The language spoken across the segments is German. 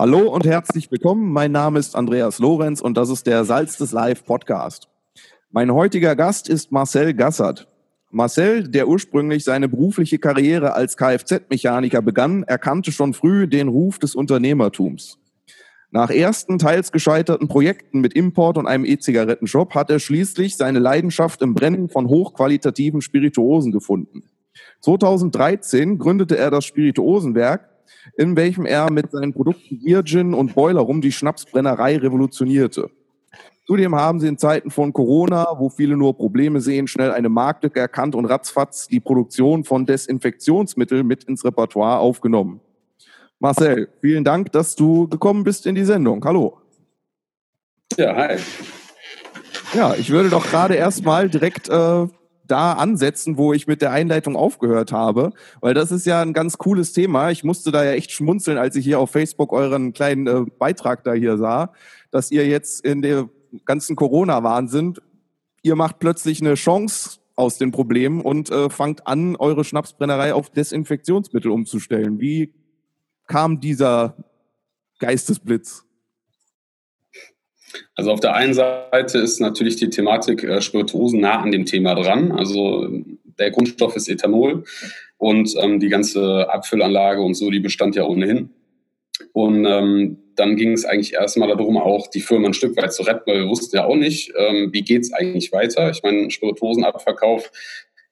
Hallo und herzlich willkommen. Mein Name ist Andreas Lorenz und das ist der Salz des Live Podcast. Mein heutiger Gast ist Marcel Gassert. Marcel, der ursprünglich seine berufliche Karriere als Kfz-Mechaniker begann, erkannte schon früh den Ruf des Unternehmertums. Nach ersten teils gescheiterten Projekten mit Import und einem E-Zigarettenshop hat er schließlich seine Leidenschaft im Brennen von hochqualitativen Spirituosen gefunden. 2013 gründete er das Spirituosenwerk, in welchem er mit seinen Produkten Virgin und Boiler rum die Schnapsbrennerei revolutionierte. Zudem haben sie in Zeiten von Corona, wo viele nur Probleme sehen, schnell eine Marktlücke erkannt und ratzfatz die Produktion von Desinfektionsmitteln mit ins Repertoire aufgenommen. Marcel, vielen Dank, dass du gekommen bist in die Sendung. Hallo. Ja, hi. Ja, ich würde doch gerade erstmal direkt äh, da ansetzen, wo ich mit der Einleitung aufgehört habe, weil das ist ja ein ganz cooles Thema. Ich musste da ja echt schmunzeln, als ich hier auf Facebook euren kleinen äh, Beitrag da hier sah, dass ihr jetzt in der ganzen Corona-Wahnsinn, ihr macht plötzlich eine Chance aus den Problemen und äh, fangt an, eure Schnapsbrennerei auf Desinfektionsmittel umzustellen. Wie kam dieser Geistesblitz? Also auf der einen Seite ist natürlich die Thematik äh, Spirituosen nah an dem Thema dran. Also der Grundstoff ist Ethanol und ähm, die ganze Abfüllanlage und so, die bestand ja ohnehin. Und ähm, dann ging es eigentlich erstmal darum, auch die Firma ein Stück weit zu retten, weil wir wussten ja auch nicht, ähm, wie geht es eigentlich weiter. Ich meine, Spirituosenabverkauf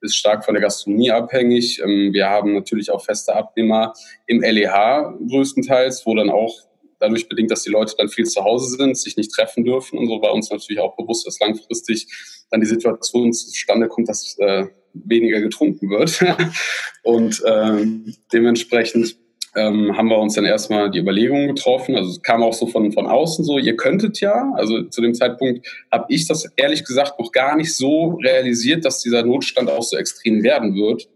ist stark von der Gastronomie abhängig. Ähm, wir haben natürlich auch feste Abnehmer im LEH größtenteils, wo dann auch dadurch bedingt, dass die Leute dann viel zu Hause sind, sich nicht treffen dürfen und so war uns natürlich auch bewusst, dass langfristig dann die Situation zustande kommt, dass äh, weniger getrunken wird. und ähm, dementsprechend ähm, haben wir uns dann erstmal die Überlegungen getroffen. Also es kam auch so von, von außen so, ihr könntet ja. Also zu dem Zeitpunkt habe ich das ehrlich gesagt noch gar nicht so realisiert, dass dieser Notstand auch so extrem werden wird.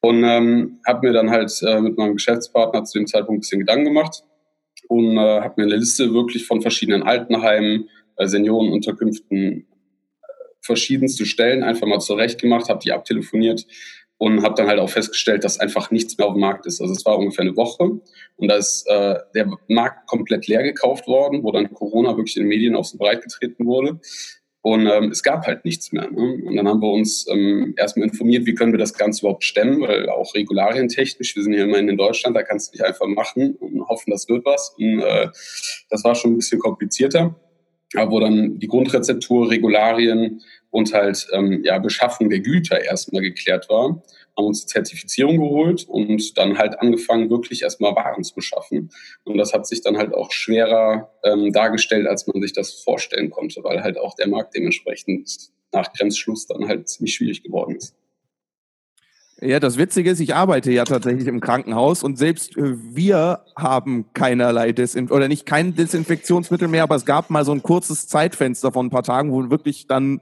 Und ähm, habe mir dann halt äh, mit meinem Geschäftspartner zu dem Zeitpunkt ein bisschen Gedanken gemacht und äh, habe mir eine Liste wirklich von verschiedenen Altenheimen, äh, Seniorenunterkünften, äh, verschiedenste Stellen einfach mal zurechtgemacht, habe die abtelefoniert und habe dann halt auch festgestellt, dass einfach nichts mehr auf dem Markt ist. Also es war ungefähr eine Woche und da ist äh, der Markt komplett leer gekauft worden, wo dann Corona wirklich in den Medien auch so breit getreten wurde. Und ähm, es gab halt nichts mehr. Ne? Und dann haben wir uns ähm, erstmal informiert, wie können wir das Ganze überhaupt stemmen, weil auch Regularien technisch, wir sind hier immerhin in Deutschland, da kannst du nicht einfach machen und hoffen, das wird was. Und äh, das war schon ein bisschen komplizierter. Aber wo dann die Grundrezeptur, Regularien und halt ähm, ja, Beschaffung der Güter erstmal geklärt war, haben uns die Zertifizierung geholt und dann halt angefangen, wirklich erstmal Waren zu beschaffen. Und das hat sich dann halt auch schwerer ähm, dargestellt, als man sich das vorstellen konnte, weil halt auch der Markt dementsprechend nach Grenzschluss dann halt ziemlich schwierig geworden ist. Ja, das Witzige ist, ich arbeite ja tatsächlich im Krankenhaus und selbst äh, wir haben keinerlei Desinf oder nicht kein Desinfektionsmittel mehr, aber es gab mal so ein kurzes Zeitfenster von ein paar Tagen, wo wirklich dann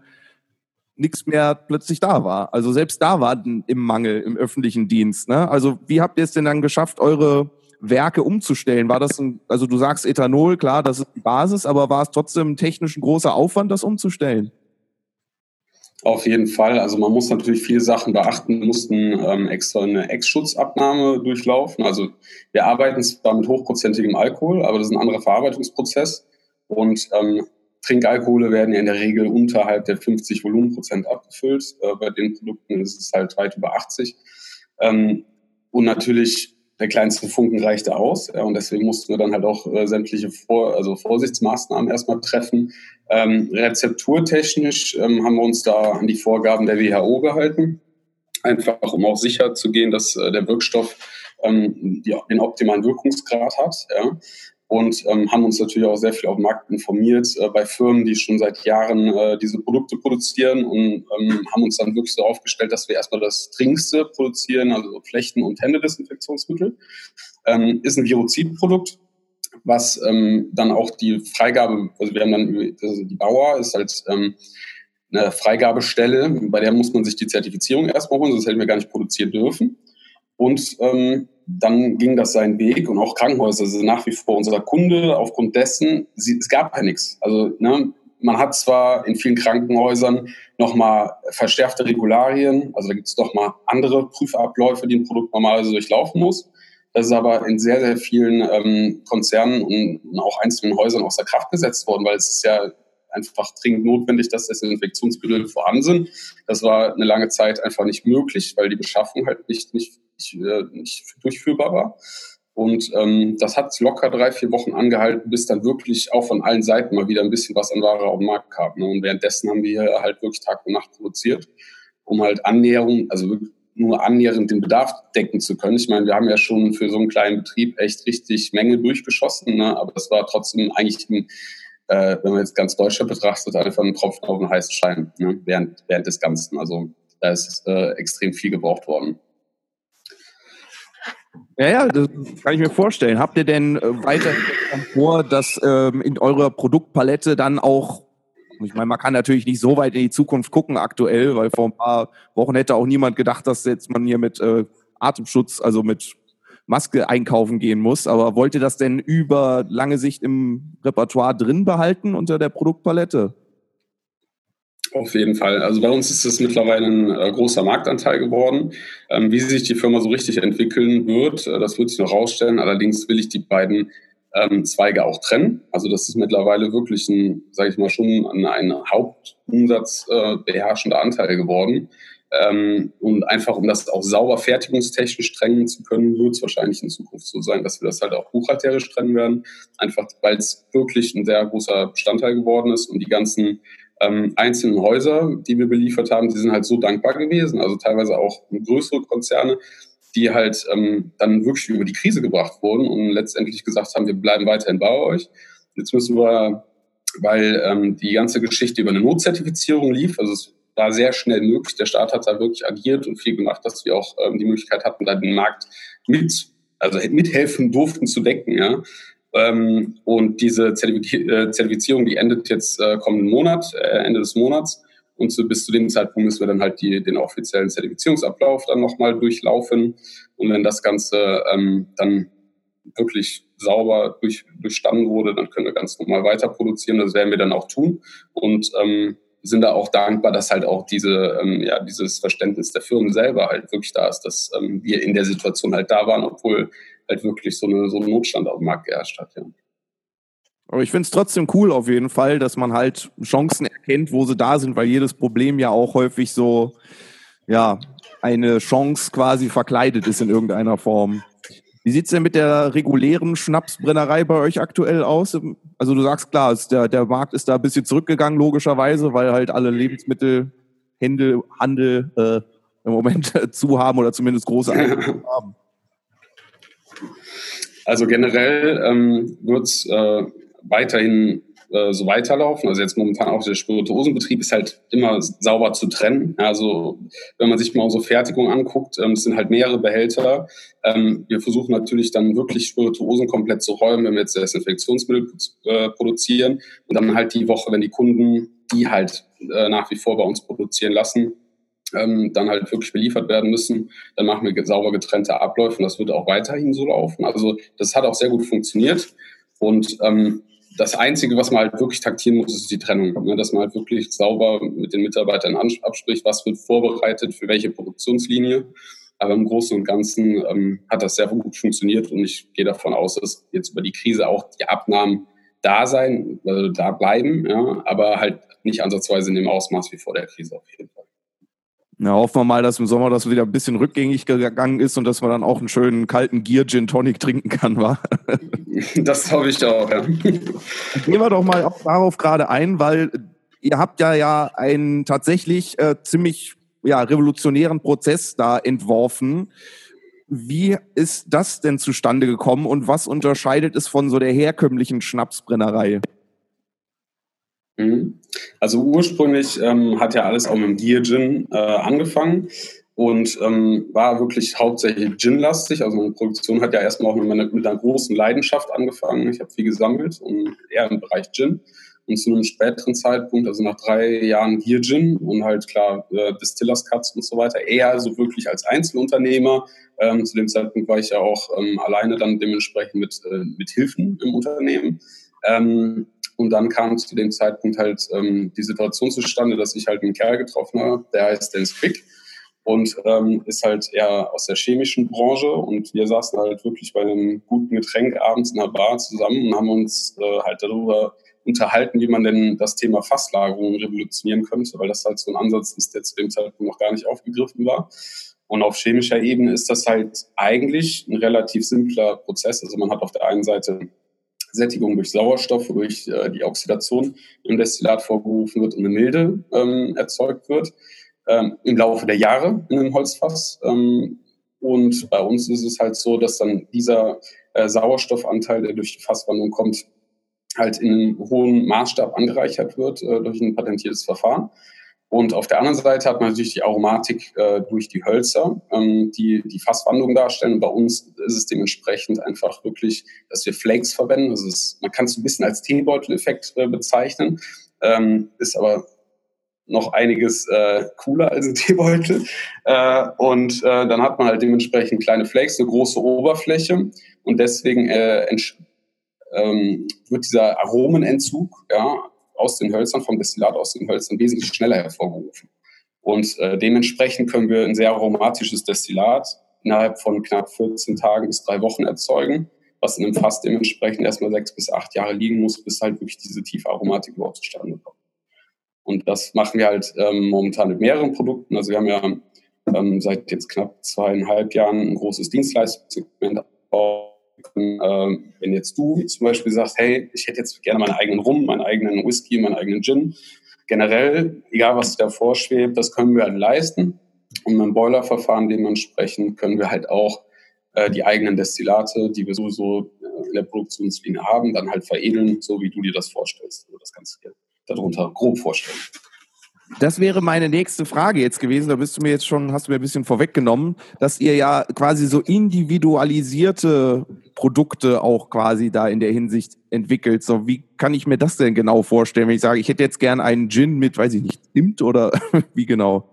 nichts mehr plötzlich da war. Also selbst da war im Mangel im öffentlichen Dienst. Ne? Also wie habt ihr es denn dann geschafft, eure Werke umzustellen? War das ein, also du sagst Ethanol, klar, das ist die Basis, aber war es trotzdem technisch ein großer Aufwand, das umzustellen? Auf jeden Fall. Also man muss natürlich viele Sachen beachten. Wir mussten ähm, extra eine Ex-Schutzabnahme durchlaufen. Also wir arbeiten zwar mit hochprozentigem Alkohol, aber das ist ein anderer Verarbeitungsprozess. Und ähm, Trinkalkohole werden ja in der Regel unterhalb der 50 Volumenprozent abgefüllt. Äh, bei den Produkten ist es halt weit über 80. Ähm, und natürlich der kleinste Funken reichte aus. Ja, und deswegen mussten wir dann halt auch äh, sämtliche Vor also Vorsichtsmaßnahmen erstmal treffen. Ähm, rezepturtechnisch ähm, haben wir uns da an die Vorgaben der WHO gehalten. Einfach um auch sicher zu gehen, dass äh, der Wirkstoff ähm, die, den optimalen Wirkungsgrad hat. Ja und ähm, haben uns natürlich auch sehr viel auf dem Markt informiert äh, bei Firmen, die schon seit Jahren äh, diese Produkte produzieren und ähm, haben uns dann wirklich so aufgestellt, dass wir erstmal das Dringendste produzieren, also Flechten- und Händedesinfektionsmittel. Ähm, ist ein Virozidprodukt, was ähm, dann auch die Freigabe, also wir haben dann also die Bauer ist als ähm, eine Freigabestelle, bei der muss man sich die Zertifizierung erstmal holen, sonst hätten wir gar nicht produzieren dürfen. Und ähm, dann ging das seinen Weg und auch Krankenhäuser sind nach wie vor unser Kunde. Aufgrund dessen, sie, es gab ja nichts. Also ne, man hat zwar in vielen Krankenhäusern nochmal verschärfte Regularien, also da gibt es doch mal andere Prüfabläufe, die ein Produkt normalerweise durchlaufen muss. Das ist aber in sehr, sehr vielen ähm, Konzernen und auch einzelnen Häusern außer Kraft gesetzt worden, weil es ist ja einfach dringend notwendig, dass Desinfektionsmittel vorhanden sind. Das war eine lange Zeit einfach nicht möglich, weil die Beschaffung halt nicht, nicht, nicht, äh, nicht durchführbar war. Und ähm, das hat locker drei, vier Wochen angehalten, bis dann wirklich auch von allen Seiten mal wieder ein bisschen was an Ware auf den Markt kam. Ne? Und währenddessen haben wir halt wirklich Tag und Nacht produziert, um halt Annäherung, also nur annähernd den Bedarf decken zu können. Ich meine, wir haben ja schon für so einen kleinen Betrieb echt richtig Menge durchgeschossen, ne? aber das war trotzdem eigentlich, ein, äh, wenn man jetzt ganz Deutschland betrachtet, einfach ein Tropfen auf den heißen Stein ne? während, während des Ganzen. Also da ist äh, extrem viel gebraucht worden. Ja, ja, das kann ich mir vorstellen. Habt ihr denn äh, weiter vor, dass ähm, in eurer Produktpalette dann auch, ich meine, man kann natürlich nicht so weit in die Zukunft gucken aktuell, weil vor ein paar Wochen hätte auch niemand gedacht, dass jetzt man hier mit äh, Atemschutz, also mit Maske einkaufen gehen muss. Aber wollt ihr das denn über lange Sicht im Repertoire drin behalten unter der Produktpalette? Auf jeden Fall. Also bei uns ist es mittlerweile ein äh, großer Marktanteil geworden. Ähm, wie sich die Firma so richtig entwickeln wird, äh, das wird sich noch rausstellen. Allerdings will ich die beiden ähm, Zweige auch trennen. Also das ist mittlerweile wirklich ein, sage ich mal, schon ein, ein Hauptumsatz äh, beherrschender Anteil geworden. Ähm, und einfach, um das auch sauber fertigungstechnisch trennen zu können, wird es wahrscheinlich in Zukunft so sein, dass wir das halt auch buchhalterisch trennen werden. Einfach, weil es wirklich ein sehr großer Bestandteil geworden ist und die ganzen ähm, einzelnen Häuser, die wir beliefert haben, die sind halt so dankbar gewesen, also teilweise auch größere Konzerne, die halt ähm, dann wirklich über die Krise gebracht wurden und letztendlich gesagt haben, wir bleiben weiterhin bei euch. Jetzt müssen wir, weil ähm, die ganze Geschichte über eine Notzertifizierung lief, also es war sehr schnell möglich, der Staat hat da wirklich agiert und viel gemacht, dass wir auch ähm, die Möglichkeit hatten, da den Markt mit, also mithelfen durften zu decken, ja. Ähm, und diese äh, Zertifizierung, die endet jetzt äh, kommenden Monat, äh, Ende des Monats. Und zu, bis zu dem Zeitpunkt müssen wir dann halt die, den offiziellen Zertifizierungsablauf dann nochmal durchlaufen. Und wenn das Ganze ähm, dann wirklich sauber durch, durchstanden wurde, dann können wir ganz normal weiter produzieren. Das werden wir dann auch tun. Und ähm, sind da auch dankbar, dass halt auch diese, ähm, ja, dieses Verständnis der Firmen selber halt wirklich da ist, dass ähm, wir in der Situation halt da waren, obwohl halt wirklich so, eine, so ein Notstand auf dem Markt geherrscht hat. Ja. Aber ich finde es trotzdem cool auf jeden Fall, dass man halt Chancen erkennt, wo sie da sind, weil jedes Problem ja auch häufig so, ja, eine Chance quasi verkleidet ist in irgendeiner Form. Wie sieht's denn mit der regulären Schnapsbrennerei bei euch aktuell aus? Also du sagst klar, der, der Markt ist da ein bisschen zurückgegangen, logischerweise, weil halt alle Lebensmittelhändel, Handel äh, im Moment zu haben oder zumindest große Einnahmen haben. Also generell ähm, wird es äh, weiterhin äh, so weiterlaufen. Also jetzt momentan auch der Spirituosenbetrieb ist halt immer sauber zu trennen. Also wenn man sich mal unsere Fertigung anguckt, ähm, es sind halt mehrere Behälter. Ähm, wir versuchen natürlich dann wirklich Spirituosen komplett zu räumen, wenn wir jetzt Desinfektionsmittel äh, produzieren und dann halt die Woche, wenn die Kunden die halt äh, nach wie vor bei uns produzieren lassen, ähm, dann halt wirklich beliefert werden müssen. Dann machen wir sauber getrennte Abläufe und das wird auch weiterhin so laufen. Also das hat auch sehr gut funktioniert. Und ähm, das Einzige, was man halt wirklich taktieren muss, ist die Trennung. Ne? Dass man halt wirklich sauber mit den Mitarbeitern abspricht, was wird vorbereitet für welche Produktionslinie. Aber im Großen und Ganzen ähm, hat das sehr gut funktioniert und ich gehe davon aus, dass jetzt über die Krise auch die Abnahmen da sein, also da bleiben, ja, aber halt nicht ansatzweise in dem Ausmaß wie vor der Krise auf jeden Fall. Ja, hoffen wir mal, dass im Sommer das wieder ein bisschen rückgängig gegangen ist und dass man dann auch einen schönen kalten Gear Gin Tonic trinken kann, wa? Das hoffe ich auch, ja. Gehen wir doch mal darauf gerade ein, weil ihr habt ja ja einen tatsächlich äh, ziemlich ja, revolutionären Prozess da entworfen. Wie ist das denn zustande gekommen und was unterscheidet es von so der herkömmlichen Schnapsbrennerei? Mhm. Also ursprünglich ähm, hat ja alles auch mit dem Gear Gin äh, angefangen und ähm, war wirklich hauptsächlich Gin-lastig. Also meine Produktion hat ja erstmal auch mit, einer, mit einer großen Leidenschaft angefangen. Ich habe viel gesammelt und eher im Bereich Gin. Und zu einem späteren Zeitpunkt, also nach drei Jahren Gear Gin und halt klar äh, Distillers Cuts und so weiter, eher so wirklich als Einzelunternehmer. Ähm, zu dem Zeitpunkt war ich ja auch ähm, alleine dann dementsprechend mit, äh, mit Hilfen im Unternehmen. Ähm, und dann kam zu dem Zeitpunkt halt ähm, die Situation zustande, dass ich halt einen Kerl getroffen habe, der heißt Dennis Quick. und ähm, ist halt eher aus der chemischen Branche. Und wir saßen halt wirklich bei einem guten Getränk abends in der Bar zusammen und haben uns äh, halt darüber unterhalten, wie man denn das Thema Fasslagerung revolutionieren könnte, weil das halt so ein Ansatz ist, der zu dem Zeitpunkt noch gar nicht aufgegriffen war. Und auf chemischer Ebene ist das halt eigentlich ein relativ simpler Prozess. Also man hat auf der einen Seite Sättigung durch Sauerstoff, durch äh, die Oxidation im Destillat vorgerufen wird und eine Milde ähm, erzeugt wird ähm, im Laufe der Jahre in einem Holzfass. Ähm, und bei uns ist es halt so, dass dann dieser äh, Sauerstoffanteil, der durch die Fasswandlung kommt, halt in einem hohen Maßstab angereichert wird äh, durch ein patentiertes Verfahren. Und auf der anderen Seite hat man natürlich die Aromatik äh, durch die Hölzer, ähm, die die Fasswandlung darstellen. Und bei uns ist es dementsprechend einfach wirklich, dass wir Flakes verwenden. Also es, man kann es ein bisschen als Teebeutel-Effekt äh, bezeichnen, ähm, ist aber noch einiges äh, cooler als ein Teebeutel. Äh, und äh, dann hat man halt dementsprechend kleine Flakes, eine große Oberfläche. Und deswegen äh, ähm, wird dieser Aromenentzug ja, aus den Hölzern, vom Destillat aus den Hölzern wesentlich schneller hervorgerufen. Und äh, dementsprechend können wir ein sehr aromatisches Destillat innerhalb von knapp 14 Tagen bis drei Wochen erzeugen, was in einem Fass dementsprechend erstmal sechs bis acht Jahre liegen muss, bis halt wirklich diese tiefe Aromatik überhaupt zustande kommt. Und das machen wir halt ähm, momentan mit mehreren Produkten. Also wir haben ja ähm, seit jetzt knapp zweieinhalb Jahren ein großes Dienstleistungssegment ähm, wenn jetzt du zum Beispiel sagst, hey, ich hätte jetzt gerne meinen eigenen Rum, meinen eigenen Whisky, meinen eigenen Gin, generell, egal was da vorschwebt, das können wir halt leisten. Und mit dem Boilerverfahren dementsprechend können wir halt auch äh, die eigenen Destillate, die wir sowieso äh, in der Produktionslinie haben, dann halt veredeln, so wie du dir das vorstellst. Also das kannst du darunter grob vorstellen. Das wäre meine nächste Frage jetzt gewesen. Da bist du mir jetzt schon, hast du mir ein bisschen vorweggenommen, dass ihr ja quasi so individualisierte Produkte auch quasi da in der Hinsicht entwickelt. So, wie kann ich mir das denn genau vorstellen, wenn ich sage, ich hätte jetzt gern einen Gin mit, weiß ich nicht, Zimt oder wie genau?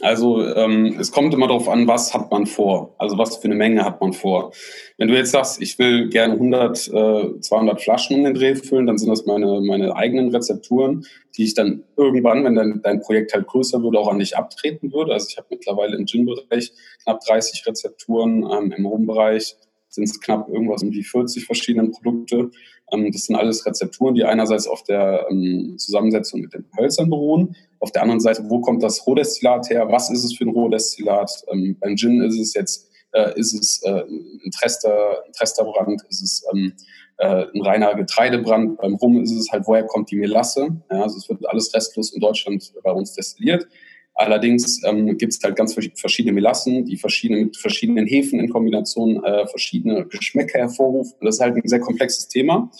Also ähm, es kommt immer darauf an, was hat man vor, also was für eine Menge hat man vor. Wenn du jetzt sagst, ich will gerne 100, äh, 200 Flaschen um den Dreh füllen, dann sind das meine, meine eigenen Rezepturen, die ich dann irgendwann, wenn dein, dein Projekt halt größer würde, auch an dich abtreten würde. Also ich habe mittlerweile im Gin-Bereich knapp 30 Rezepturen, ähm, im Rum-Bereich sind es knapp irgendwas um die 40 verschiedenen Produkte. Ähm, das sind alles Rezepturen, die einerseits auf der ähm, Zusammensetzung mit den Hölzern beruhen. Auf der anderen Seite, wo kommt das Rohdestillat her? Was ist es für ein Rohdestillat? Ähm, beim Gin ist es jetzt, äh, ist es äh, ein, Trester, ein Tresterbrand? Ist es ähm, äh, ein reiner Getreidebrand? Beim Rum ist es halt, woher kommt die Melasse? Ja, also es wird alles restlos in Deutschland bei uns destilliert. Allerdings ähm, gibt es halt ganz verschiedene Melassen, die verschiedene, mit verschiedenen Hefen in Kombination äh, verschiedene Geschmäcker hervorrufen. Das ist halt ein sehr komplexes Thema.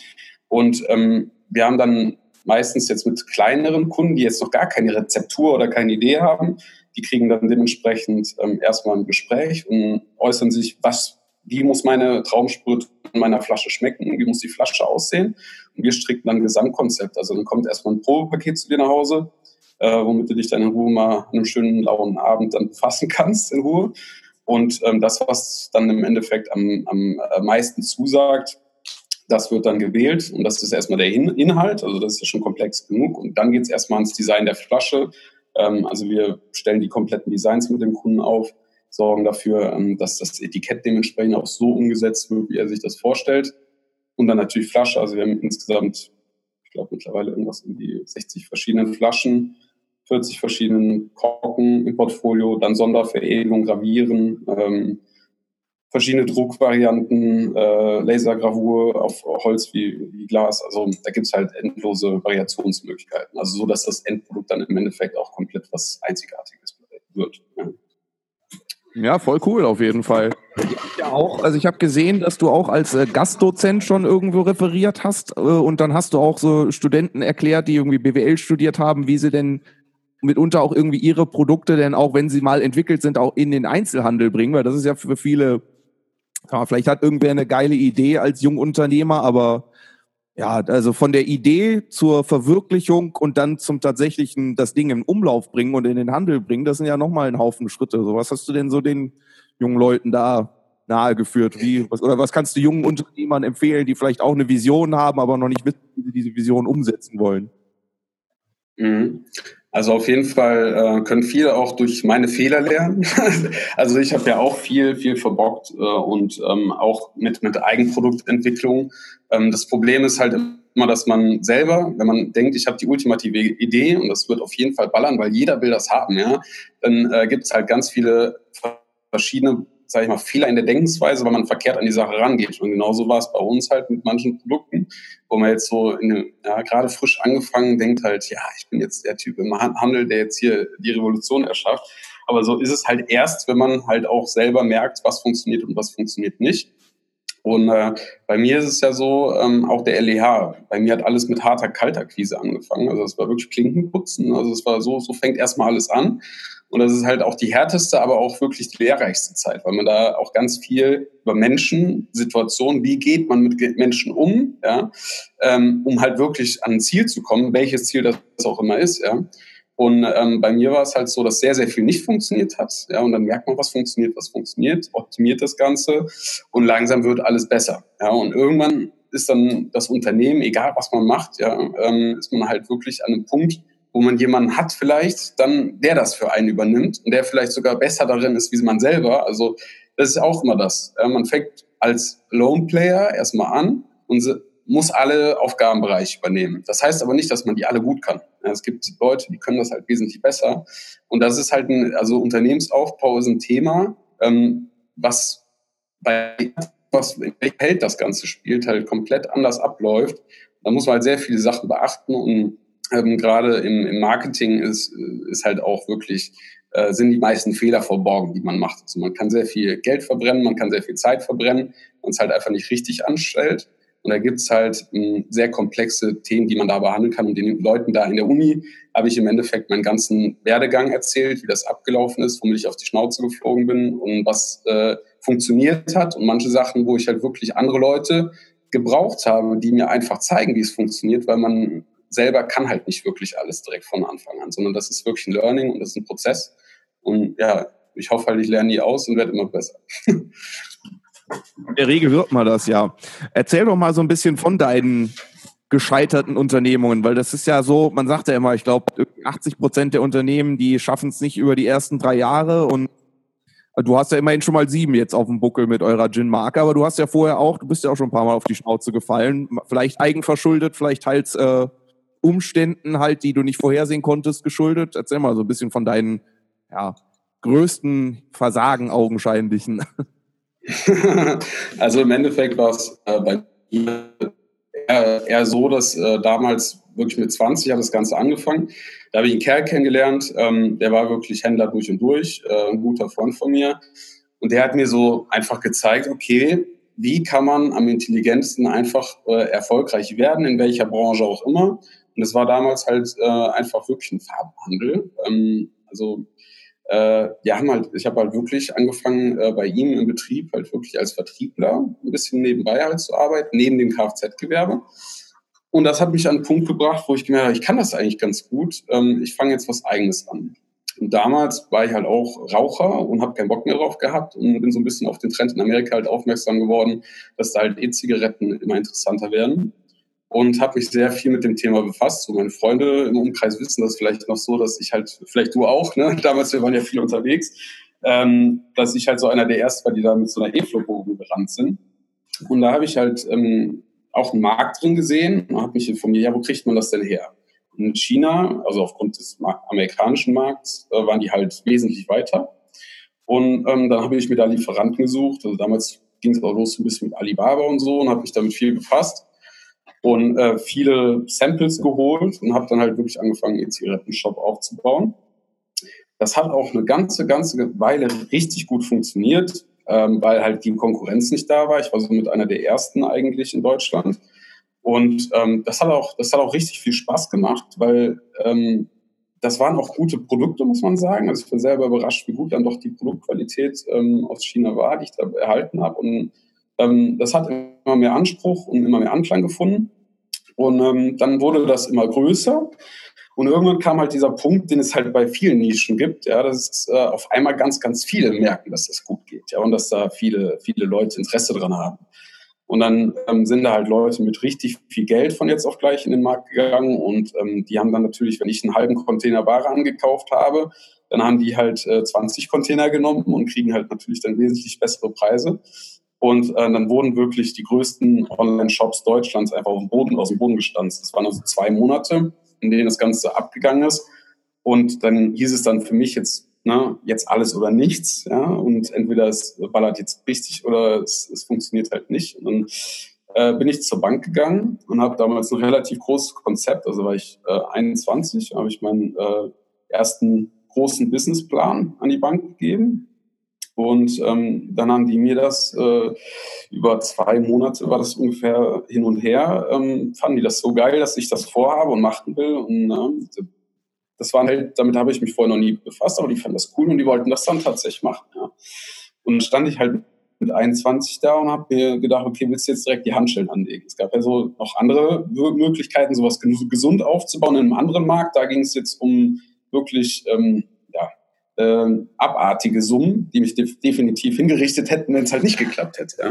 Und ähm, wir haben dann meistens jetzt mit kleineren Kunden, die jetzt noch gar keine Rezeptur oder keine Idee haben, die kriegen dann dementsprechend ähm, erstmal ein Gespräch und äußern sich, was, wie muss meine Traumsprit in meiner Flasche schmecken, wie muss die Flasche aussehen. Und wir stricken dann ein Gesamtkonzept. Also dann kommt erstmal ein Probepaket zu dir nach Hause, äh, womit du dich dann in Ruhe mal an einem schönen lauen Abend dann befassen kannst in Ruhe. Und ähm, das, was dann im Endeffekt am, am meisten zusagt, das wird dann gewählt und das ist erstmal der In Inhalt, also das ist ja schon komplex genug. Und dann geht es erstmal ans Design der Flasche. Ähm, also wir stellen die kompletten Designs mit dem Kunden auf, sorgen dafür, ähm, dass das Etikett dementsprechend auch so umgesetzt wird, wie er sich das vorstellt. Und dann natürlich Flasche. Also wir haben insgesamt, ich glaube mittlerweile irgendwas in die 60 verschiedenen Flaschen 40 verschiedenen Korken im Portfolio, dann Sonderveredelung, Gravieren, ähm, verschiedene Druckvarianten, äh, Lasergravur auf Holz wie, wie Glas. Also da gibt es halt endlose Variationsmöglichkeiten. Also so, dass das Endprodukt dann im Endeffekt auch komplett was Einzigartiges wird. Ja. Ja, voll cool auf jeden Fall. Ja, auch, also ich habe gesehen, dass du auch als äh, Gastdozent schon irgendwo referiert hast äh, und dann hast du auch so Studenten erklärt, die irgendwie BWL studiert haben, wie sie denn mitunter auch irgendwie ihre Produkte denn auch, wenn sie mal entwickelt sind, auch in den Einzelhandel bringen, weil das ist ja für viele, vielleicht hat irgendwer eine geile Idee als Jungunternehmer, aber ja, also von der Idee zur Verwirklichung und dann zum tatsächlichen das Ding im Umlauf bringen und in den Handel bringen, das sind ja nochmal ein Haufen Schritte. So, was hast du denn so den jungen Leuten da nahegeführt? Wie, was, oder was kannst du jungen Unternehmern empfehlen, die vielleicht auch eine Vision haben, aber noch nicht wissen, wie sie diese Vision umsetzen wollen? Mhm. Also auf jeden Fall äh, können viele auch durch meine Fehler lernen. also ich habe ja auch viel, viel verbockt äh, und ähm, auch mit, mit Eigenproduktentwicklung. Ähm, das Problem ist halt immer, dass man selber, wenn man denkt, ich habe die ultimative Idee und das wird auf jeden Fall ballern, weil jeder will das haben, ja, dann äh, gibt es halt ganz viele verschiedene sage ich mal, Fehler in der Denkensweise, weil man verkehrt an die Sache rangeht. Und genauso war es bei uns halt mit manchen Produkten, wo man jetzt so in, ja, gerade frisch angefangen denkt halt, ja, ich bin jetzt der Typ im Handel, der jetzt hier die Revolution erschafft. Aber so ist es halt erst, wenn man halt auch selber merkt, was funktioniert und was funktioniert nicht. Und äh, bei mir ist es ja so, ähm, auch der LEH, bei mir hat alles mit harter Kaltakquise angefangen. Also es war wirklich Klinkenputzen. Also es war so, so fängt erstmal alles an. Und das ist halt auch die härteste, aber auch wirklich die lehrreichste Zeit, weil man da auch ganz viel über Menschen, Situationen, wie geht man mit Menschen um, ja, ähm, um halt wirklich an ein Ziel zu kommen, welches Ziel das auch immer ist, ja. Und ähm, bei mir war es halt so, dass sehr, sehr viel nicht funktioniert hat. Ja, und dann merkt man, was funktioniert, was funktioniert, optimiert das Ganze und langsam wird alles besser. Ja, und irgendwann ist dann das Unternehmen, egal was man macht, ja, ähm, ist man halt wirklich an einem Punkt, wo man jemanden hat vielleicht, dann der das für einen übernimmt und der vielleicht sogar besser darin ist wie man selber. Also das ist auch immer das. Man fängt als Lone Player erstmal an und muss alle Aufgabenbereiche übernehmen. Das heißt aber nicht, dass man die alle gut kann. Es gibt Leute, die können das halt wesentlich besser. Und das ist halt ein, also Unternehmensaufbau ist ein Thema, ähm, was bei was in welchem Feld das Ganze spielt, halt komplett anders abläuft. Da muss man halt sehr viele Sachen beachten und ähm, gerade im, im Marketing ist, ist halt auch wirklich, äh, sind die meisten Fehler verborgen, die man macht. Also man kann sehr viel Geld verbrennen, man kann sehr viel Zeit verbrennen und es halt einfach nicht richtig anstellt. Und da gibt's halt ähm, sehr komplexe Themen, die man da behandeln kann. Und den Leuten da in der Uni habe ich im Endeffekt meinen ganzen Werdegang erzählt, wie das abgelaufen ist, womit ich auf die Schnauze geflogen bin und was äh, funktioniert hat. Und manche Sachen, wo ich halt wirklich andere Leute gebraucht habe, die mir einfach zeigen, wie es funktioniert, weil man selber kann halt nicht wirklich alles direkt von Anfang an, sondern das ist wirklich ein Learning und das ist ein Prozess. Und ja, ich hoffe halt, ich lerne nie aus und werde immer besser. In der Regel wird man das ja. Erzähl doch mal so ein bisschen von deinen gescheiterten Unternehmungen, weil das ist ja so, man sagt ja immer, ich glaube, 80 Prozent der Unternehmen, die schaffen es nicht über die ersten drei Jahre und du hast ja immerhin schon mal sieben jetzt auf dem Buckel mit eurer Gin-Marke, aber du hast ja vorher auch, du bist ja auch schon ein paar Mal auf die Schnauze gefallen, vielleicht eigenverschuldet, vielleicht teils äh, Umständen halt, die du nicht vorhersehen konntest, geschuldet? Erzähl mal so ein bisschen von deinen ja, größten Versagen augenscheinlichen. also im Endeffekt war es äh, bei mir eher, eher, so, dass äh, damals wirklich mit 20 hat das Ganze angefangen. Da habe ich einen Kerl kennengelernt, ähm, der war wirklich Händler durch und durch, äh, ein guter Freund von mir. Und der hat mir so einfach gezeigt, okay, wie kann man am intelligentesten einfach äh, erfolgreich werden, in welcher Branche auch immer. Und es war damals halt äh, einfach wirklich ein Farbenhandel. Ähm, also äh, wir halt, ich habe halt wirklich angefangen äh, bei ihm im Betrieb halt wirklich als Vertriebler ein bisschen nebenbei halt zu arbeiten, neben dem Kfz-Gewerbe. Und das hat mich an einen Punkt gebracht, wo ich gemerkt habe, ich kann das eigentlich ganz gut. Ähm, ich fange jetzt was Eigenes an. Und damals war ich halt auch Raucher und habe keinen Bock mehr drauf gehabt und bin so ein bisschen auf den Trend in Amerika halt aufmerksam geworden, dass da halt E-Zigaretten immer interessanter werden und habe mich sehr viel mit dem Thema befasst. So meine Freunde im Umkreis wissen das vielleicht noch so, dass ich halt, vielleicht du auch, ne? damals, wir waren ja viel unterwegs, ähm, dass ich halt so einer der Ersten war, die da mit so einer E-Flow-Bogen gerannt sind. Und da habe ich halt ähm, auch einen Markt drin gesehen und habe mich informiert, ja, wo kriegt man das denn her? In China, also aufgrund des amerikanischen Markts, äh, waren die halt wesentlich weiter. Und ähm, dann habe ich mir da Lieferanten gesucht. Also damals ging es auch los ein bisschen mit Alibaba und so und habe mich damit viel befasst und äh, viele Samples geholt und habe dann halt wirklich angefangen, E-Zigaretten-Shop aufzubauen. Das hat auch eine ganze, ganze Weile richtig gut funktioniert, ähm, weil halt die Konkurrenz nicht da war. Ich war so mit einer der ersten eigentlich in Deutschland. Und ähm, das, hat auch, das hat auch richtig viel Spaß gemacht, weil ähm, das waren auch gute Produkte, muss man sagen. Also ich bin selber überrascht, wie gut dann doch die Produktqualität ähm, aus China war, die ich da erhalten habe. Und ähm, das hat immer mehr Anspruch und immer mehr Anklang gefunden. Und ähm, dann wurde das immer größer. Und irgendwann kam halt dieser Punkt, den es halt bei vielen Nischen gibt, ja, dass äh, auf einmal ganz, ganz viele merken, dass das gut geht, ja, und dass da viele, viele Leute Interesse dran haben. Und dann ähm, sind da halt Leute mit richtig viel Geld von jetzt auf gleich in den Markt gegangen und ähm, die haben dann natürlich, wenn ich einen halben Container Ware angekauft habe, dann haben die halt äh, 20 Container genommen und kriegen halt natürlich dann wesentlich bessere Preise. Und äh, dann wurden wirklich die größten Online-Shops Deutschlands einfach auf dem Boden, aus dem Boden gestanzt. Das waren also zwei Monate, in denen das Ganze abgegangen ist. Und dann hieß es dann für mich jetzt, ne, jetzt alles oder nichts. Ja? Und entweder es ballert jetzt richtig oder es, es funktioniert halt nicht. Und dann äh, bin ich zur Bank gegangen und habe damals ein relativ großes Konzept, also war ich äh, 21, habe ich meinen äh, ersten großen Businessplan an die Bank gegeben. Und ähm, dann haben die mir das äh, über zwei Monate war das ungefähr hin und her, ähm, fanden die das so geil, dass ich das vorhabe und machen will. Und äh, das war halt, damit habe ich mich vorher noch nie befasst, aber die fanden das cool und die wollten das dann tatsächlich machen. Ja. Und dann stand ich halt mit 21 da und habe mir gedacht, okay, willst du jetzt direkt die Handschellen anlegen? Es gab ja so noch andere Möglichkeiten, sowas gesund aufzubauen in einem anderen Markt. Da ging es jetzt um wirklich ähm, ähm, abartige Summen, die mich de definitiv hingerichtet hätten, wenn es halt nicht geklappt hätte. Ja.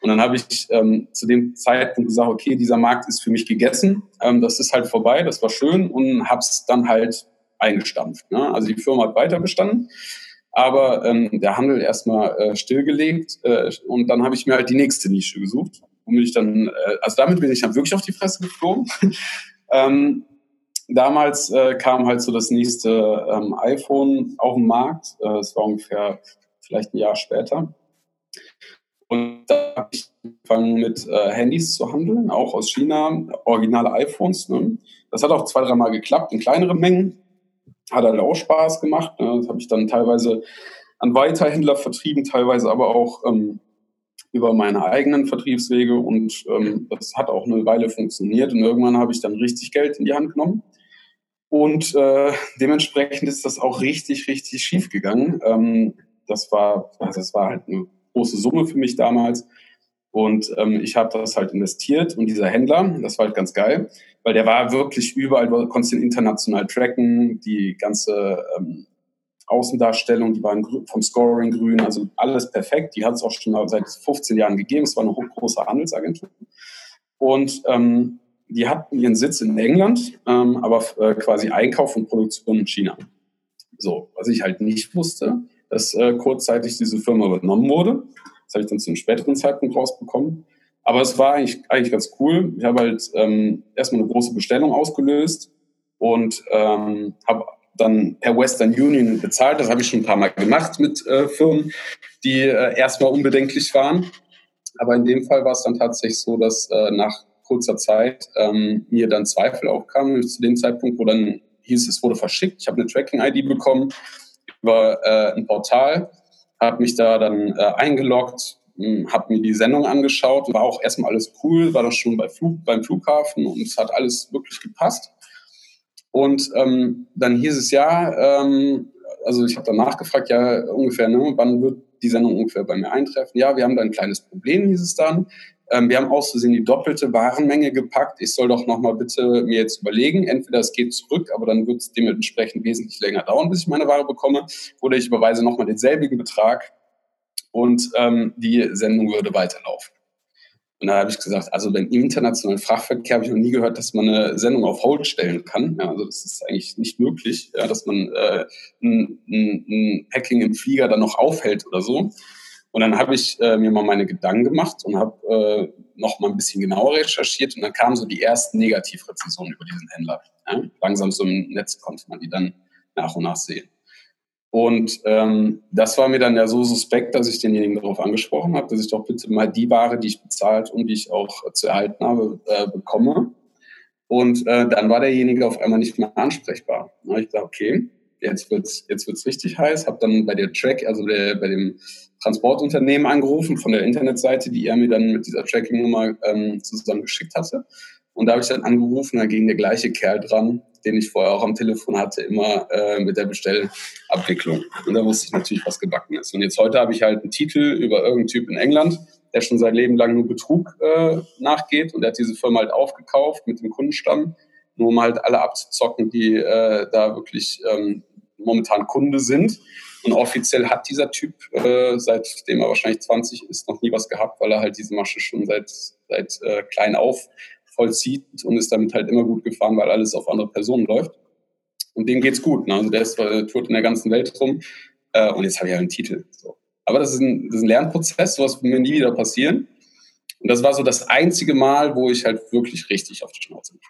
Und dann habe ich ähm, zu dem Zeitpunkt gesagt, okay, dieser Markt ist für mich gegessen, ähm, das ist halt vorbei, das war schön und habe es dann halt eingestampft. Ne? Also die Firma hat weiter bestanden, aber ähm, der Handel erstmal äh, stillgelegt äh, und dann habe ich mir halt die nächste Nische gesucht. Und ich dann, äh, also damit bin ich dann wirklich auf die Fresse geflogen. ähm, damals äh, kam halt so das nächste ähm, iPhone auf den Markt. Äh, es war ungefähr vielleicht ein Jahr später. Und da habe ich angefangen mit äh, Handys zu handeln, auch aus China, originale iPhones. Ne? Das hat auch zwei, dreimal geklappt in kleineren Mengen. Hat halt auch Spaß gemacht. Ne? Das habe ich dann teilweise an Weiterhändler vertrieben, teilweise aber auch ähm, über meine eigenen Vertriebswege und ähm, das hat auch eine Weile funktioniert und irgendwann habe ich dann richtig Geld in die Hand genommen und äh, dementsprechend ist das auch richtig, richtig schief gegangen. Ähm, das war, also das war halt eine große Summe für mich damals. Und ähm, ich habe das halt investiert und dieser Händler, das war halt ganz geil, weil der war wirklich überall, du konntest ihn international tracken, die ganze ähm, Außendarstellung, die waren vom Scoring grün, also alles perfekt. Die hat es auch schon seit 15 Jahren gegeben. Es war eine große Handelsagentur. Und ähm, die hatten ihren Sitz in England, ähm, aber äh, quasi Einkauf und Produktion in China. So, was ich halt nicht wusste, dass äh, kurzzeitig diese Firma übernommen wurde. Das habe ich dann zu einem späteren Zeitpunkt rausbekommen. Aber es war eigentlich, eigentlich ganz cool. Ich habe halt ähm, erstmal eine große Bestellung ausgelöst und ähm, habe dann per Western Union bezahlt. Das habe ich schon ein paar Mal gemacht mit äh, Firmen, die äh, erstmal unbedenklich waren. Aber in dem Fall war es dann tatsächlich so, dass äh, nach kurzer Zeit ähm, mir dann Zweifel aufkamen, zu dem Zeitpunkt, wo dann hieß, es wurde verschickt. Ich habe eine Tracking-ID bekommen über äh, ein Portal, habe mich da dann äh, eingeloggt, hm, habe mir die Sendung angeschaut, war auch erstmal alles cool, war das schon bei Flug, beim Flughafen und es hat alles wirklich gepasst. Und ähm, dann hieß es ja, ähm, also ich habe dann nachgefragt, ja ungefähr, ne, wann wird die Sendung ungefähr bei mir eintreffen? Ja, wir haben da ein kleines Problem, hieß es dann. Ähm, wir haben aus Versehen die doppelte Warenmenge gepackt. Ich soll doch nochmal bitte mir jetzt überlegen, entweder es geht zurück, aber dann wird es dementsprechend wesentlich länger dauern, bis ich meine Ware bekomme, oder ich überweise nochmal denselbigen Betrag und ähm, die Sendung würde weiterlaufen. Und da habe ich gesagt, also beim internationalen Frachtverkehr habe ich noch nie gehört, dass man eine Sendung auf Hold stellen kann. Ja, also das ist eigentlich nicht möglich, ja, dass man äh, ein, ein, ein Packing im Flieger dann noch aufhält oder so. Und dann habe ich äh, mir mal meine Gedanken gemacht und habe äh, noch mal ein bisschen genauer recherchiert und dann kamen so die ersten Negativrezensionen über diesen Händler. Ja? Langsam so im Netz konnte man die dann nach und nach sehen. Und ähm, das war mir dann ja so suspekt, dass ich denjenigen darauf angesprochen habe, dass ich doch bitte mal die Ware, die ich bezahlt und die ich auch zu erhalten habe, äh, bekomme. Und äh, dann war derjenige auf einmal nicht mehr ansprechbar. Da ich gesagt, okay, jetzt wird's jetzt wird's richtig heiß. Habe dann bei der Track, also der, bei dem Transportunternehmen angerufen von der Internetseite, die er mir dann mit dieser Tracking-Nummer ähm, zusammen hatte. Und da habe ich dann angerufen, da ging der gleiche Kerl dran, den ich vorher auch am Telefon hatte, immer äh, mit der Bestellabwicklung. Und da wusste ich natürlich, was gebacken ist. Und jetzt heute habe ich halt einen Titel über irgendeinen Typ in England, der schon sein Leben lang nur Betrug äh, nachgeht. Und der hat diese Firma halt aufgekauft mit dem Kundenstamm, nur um halt alle abzuzocken, die äh, da wirklich ähm, momentan Kunde sind. Und offiziell hat dieser Typ, äh, seitdem er wahrscheinlich 20 ist, noch nie was gehabt, weil er halt diese Masche schon seit, seit äh, klein auf vollzieht und ist damit halt immer gut gefahren, weil alles auf andere Personen läuft. Und dem geht's gut. Ne? Also der ist, äh, tourt in der ganzen Welt rum. Äh, und jetzt habe ich halt einen Titel. So. Aber das ist ein, das ist ein Lernprozess, sowas wird mir nie wieder passieren. Und das war so das einzige Mal, wo ich halt wirklich richtig auf die Schnauze bin.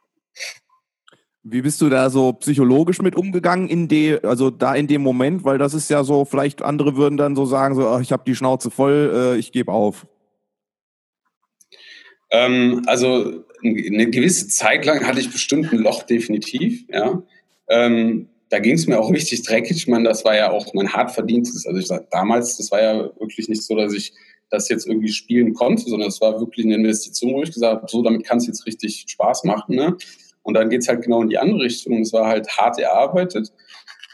Wie bist du da so psychologisch mit umgegangen in de, also da in dem Moment, weil das ist ja so, vielleicht andere würden dann so sagen, so, ach, ich habe die Schnauze voll, äh, ich gebe auf. Ähm, also eine gewisse Zeit lang hatte ich bestimmt ein Loch definitiv, ja. Ähm, da ging es mir auch richtig dreckig. Ich meine, das war ja auch mein hart verdientes. Also ich sag, damals, das war ja wirklich nicht so, dass ich das jetzt irgendwie spielen konnte, sondern es war wirklich eine Investition, wo ich gesagt habe, so damit kann es jetzt richtig Spaß machen. Ne? Und dann geht's halt genau in die andere Richtung. Es war halt hart erarbeitet.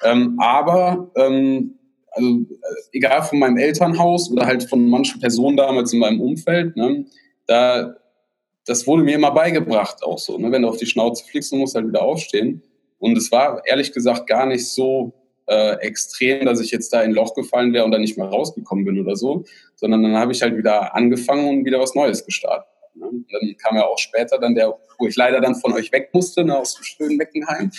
Ähm, aber ähm, also äh, egal von meinem Elternhaus oder halt von manchen Personen damals in meinem Umfeld, ne, da das wurde mir immer beigebracht auch so. Ne? Wenn du auf die Schnauze fliegst, du musst halt wieder aufstehen. Und es war ehrlich gesagt gar nicht so äh, extrem, dass ich jetzt da in ein Loch gefallen wäre und dann nicht mehr rausgekommen bin oder so, sondern dann habe ich halt wieder angefangen und wieder was Neues gestartet. Ne? Dann kam ja auch später dann der, wo ich leider dann von euch weg musste, ne, aus dem schönen Meckenheim,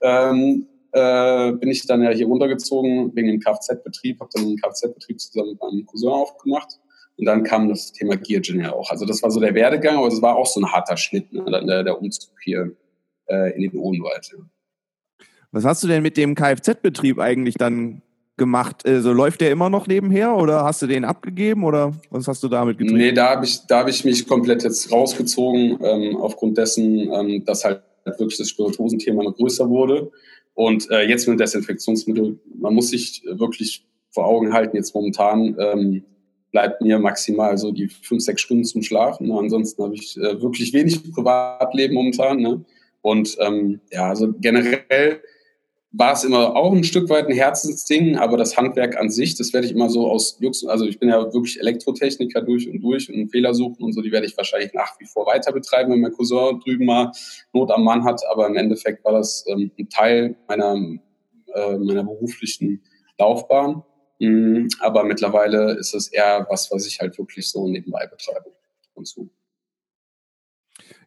ähm, äh, bin ich dann ja hier runtergezogen wegen dem Kfz-Betrieb, habe dann den Kfz-Betrieb zusammen mit meinem Cousin aufgemacht. Und dann kam das Thema Geargen ja auch. Also das war so der Werdegang, aber es war auch so ein harter Schnitt, ne, der, der Umzug hier äh, in den Odenwald. Ja. Was hast du denn mit dem Kfz-Betrieb eigentlich dann gemacht? Also läuft der immer noch nebenher oder hast du den abgegeben oder was hast du damit getrieben? Nee, da habe ich, da hab ich mich komplett jetzt rausgezogen, ähm, aufgrund dessen, ähm, dass halt wirklich das Spirituosenthema noch größer wurde. Und äh, jetzt mit Desinfektionsmittel, man muss sich wirklich vor Augen halten, jetzt momentan ähm, bleibt mir maximal so die fünf, sechs Stunden zum Schlafen. Ne? Ansonsten habe ich äh, wirklich wenig Privatleben momentan. Ne? Und ähm, ja, also generell war es immer auch ein Stück weit ein Herzensding, aber das Handwerk an sich, das werde ich immer so aus Jux, also ich bin ja wirklich Elektrotechniker durch und durch und Fehler suchen und so, die werde ich wahrscheinlich nach wie vor weiter betreiben, wenn mein Cousin drüben mal Not am Mann hat, aber im Endeffekt war das ähm, ein Teil meiner, äh, meiner beruflichen Laufbahn. Mhm, aber mittlerweile ist es eher was, was ich halt wirklich so nebenbei betreibe und so.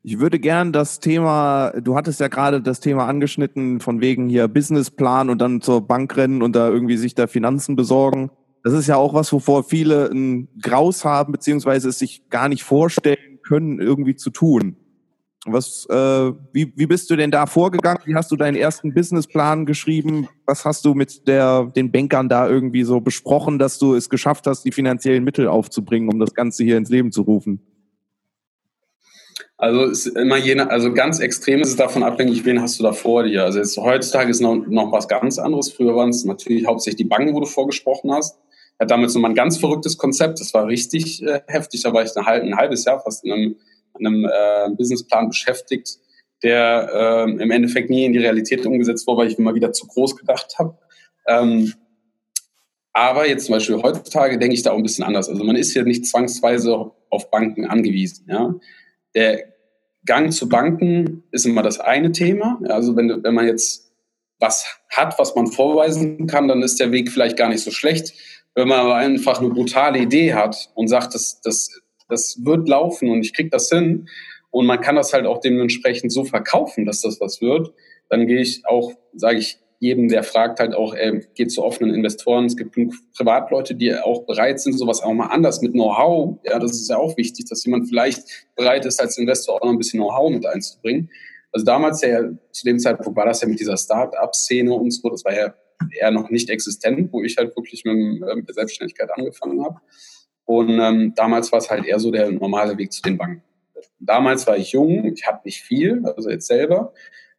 Ich würde gern das Thema, du hattest ja gerade das Thema angeschnitten, von wegen hier Businessplan und dann zur Bank rennen und da irgendwie sich da Finanzen besorgen. Das ist ja auch was, wovor viele ein Graus haben, beziehungsweise es sich gar nicht vorstellen können, irgendwie zu tun. Was, äh, wie, wie bist du denn da vorgegangen? Wie hast du deinen ersten Businessplan geschrieben? Was hast du mit der, den Bankern da irgendwie so besprochen, dass du es geschafft hast, die finanziellen Mittel aufzubringen, um das Ganze hier ins Leben zu rufen? Also ist immer je, also ganz extrem ist es davon abhängig, wen hast du da vor dir. Also jetzt, heutzutage ist noch, noch was ganz anderes. Früher waren es natürlich hauptsächlich die Banken, wo du vorgesprochen hast. Hatte damals nochmal ein ganz verrücktes Konzept. Das war richtig äh, heftig. Da war ich ein, ein halbes Jahr fast in einem, in einem äh, Businessplan beschäftigt, der äh, im Endeffekt nie in die Realität umgesetzt wurde, weil ich immer wieder zu groß gedacht habe. Ähm, aber jetzt zum Beispiel heutzutage denke ich da auch ein bisschen anders. Also man ist ja nicht zwangsweise auf Banken angewiesen. Ja? Der Gang zu Banken ist immer das eine Thema. Also wenn, wenn man jetzt was hat, was man vorweisen kann, dann ist der Weg vielleicht gar nicht so schlecht. Wenn man aber einfach eine brutale Idee hat und sagt, das, das, das wird laufen und ich krieg das hin und man kann das halt auch dementsprechend so verkaufen, dass das was wird, dann gehe ich auch, sage ich, jedem, der fragt, halt auch, äh, geht zu offenen Investoren. Es gibt Privatleute, die auch bereit sind, sowas auch mal anders mit Know-how. Ja, das ist ja auch wichtig, dass jemand vielleicht bereit ist, als Investor auch noch ein bisschen Know-how mit einzubringen. Also damals ja, zu dem Zeitpunkt war das ja mit dieser Start-up-Szene und so, das war ja eher noch nicht existent, wo ich halt wirklich mit der Selbstständigkeit angefangen habe. Und ähm, damals war es halt eher so der normale Weg zu den Banken. Damals war ich jung, ich hatte nicht viel, also jetzt selber.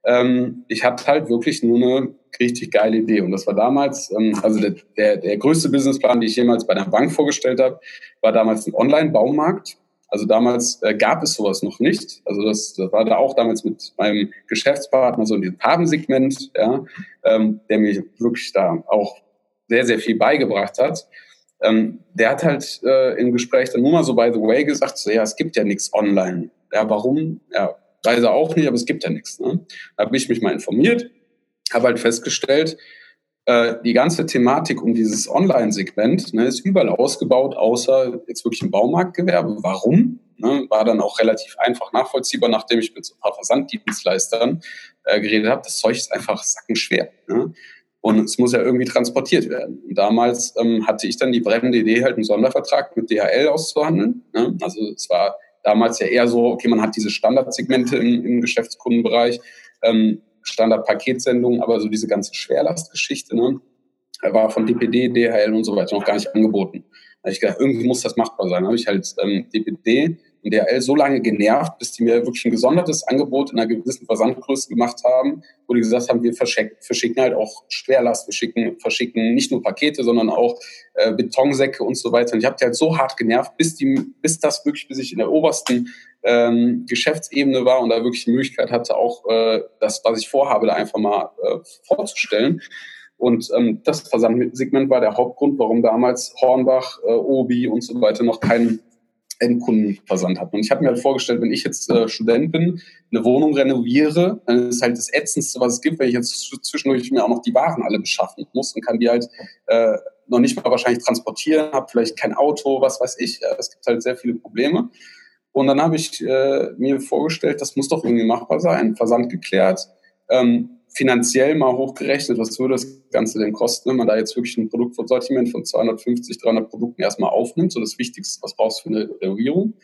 Ähm, ich hatte halt wirklich nur eine richtig geile Idee. Und das war damals, ähm, also der, der, der größte Businessplan, den ich jemals bei einer Bank vorgestellt habe, war damals ein Online-Baumarkt. Also damals äh, gab es sowas noch nicht. Also das, das war da auch damals mit meinem Geschäftspartner so in diesem Farbensegment, ja, ähm, der mir wirklich da auch sehr, sehr viel beigebracht hat. Ähm, der hat halt äh, im Gespräch dann nur mal so by the way gesagt, so, ja, es gibt ja nichts online. Ja, warum? Ja, weiß er auch nicht, aber es gibt ja nichts. Ne? Da habe ich mich mal informiert, habe halt festgestellt, äh, die ganze Thematik um dieses Online-Segment ne, ist überall ausgebaut, außer jetzt wirklich im Baumarktgewerbe. Warum? Ne, war dann auch relativ einfach nachvollziehbar, nachdem ich mit so ein paar Versanddienstleistern äh, geredet habe. Das Zeug ist einfach sackenschwer. Ne? Und es muss ja irgendwie transportiert werden. Und damals ähm, hatte ich dann die brennende Idee, halt einen Sondervertrag mit DHL auszuhandeln. Ne? Also es war damals ja eher so, okay, man hat diese Standardsegmente im, im Geschäftskundenbereich, ähm, Standardpaketsendungen, aber so diese ganze Schwerlastgeschichte, ne, war von DPD, DHL und so weiter noch gar nicht angeboten. Da habe ich gedacht, irgendwie muss das machbar sein. Da habe ich halt ähm, DPD und DHL so lange genervt, bis die mir wirklich ein gesondertes Angebot in einer gewissen Versandgröße gemacht haben, wo die gesagt haben, wir verschicken halt auch Schwerlast, wir schicken, verschicken nicht nur Pakete, sondern auch äh, Betonsäcke und so weiter. Und ich habe die halt so hart genervt, bis, die, bis das wirklich, bis ich in der obersten ähm, Geschäftsebene war und da wirklich die Möglichkeit hatte, auch äh, das, was ich vorhabe, da einfach mal äh, vorzustellen. Und ähm, das Versandsegment war der Hauptgrund, warum damals Hornbach, äh, Obi und so weiter noch keinen Endkundenversand hatten. Und ich habe mir halt vorgestellt, wenn ich jetzt äh, Student bin, eine Wohnung renoviere, dann ist halt das Ätzendste, was es gibt, wenn ich jetzt zwischendurch mir auch noch die Waren alle beschaffen muss und kann die halt äh, noch nicht mal wahrscheinlich transportieren, habe vielleicht kein Auto, was weiß ich. Es gibt halt sehr viele Probleme. Und dann habe ich äh, mir vorgestellt, das muss doch irgendwie machbar sein, Versand geklärt. Ähm, finanziell mal hochgerechnet, was würde das Ganze denn kosten, wenn man da jetzt wirklich ein Produktsortiment von 250, 300 Produkten erstmal aufnimmt, so das Wichtigste, was brauchst du für eine Renovierung.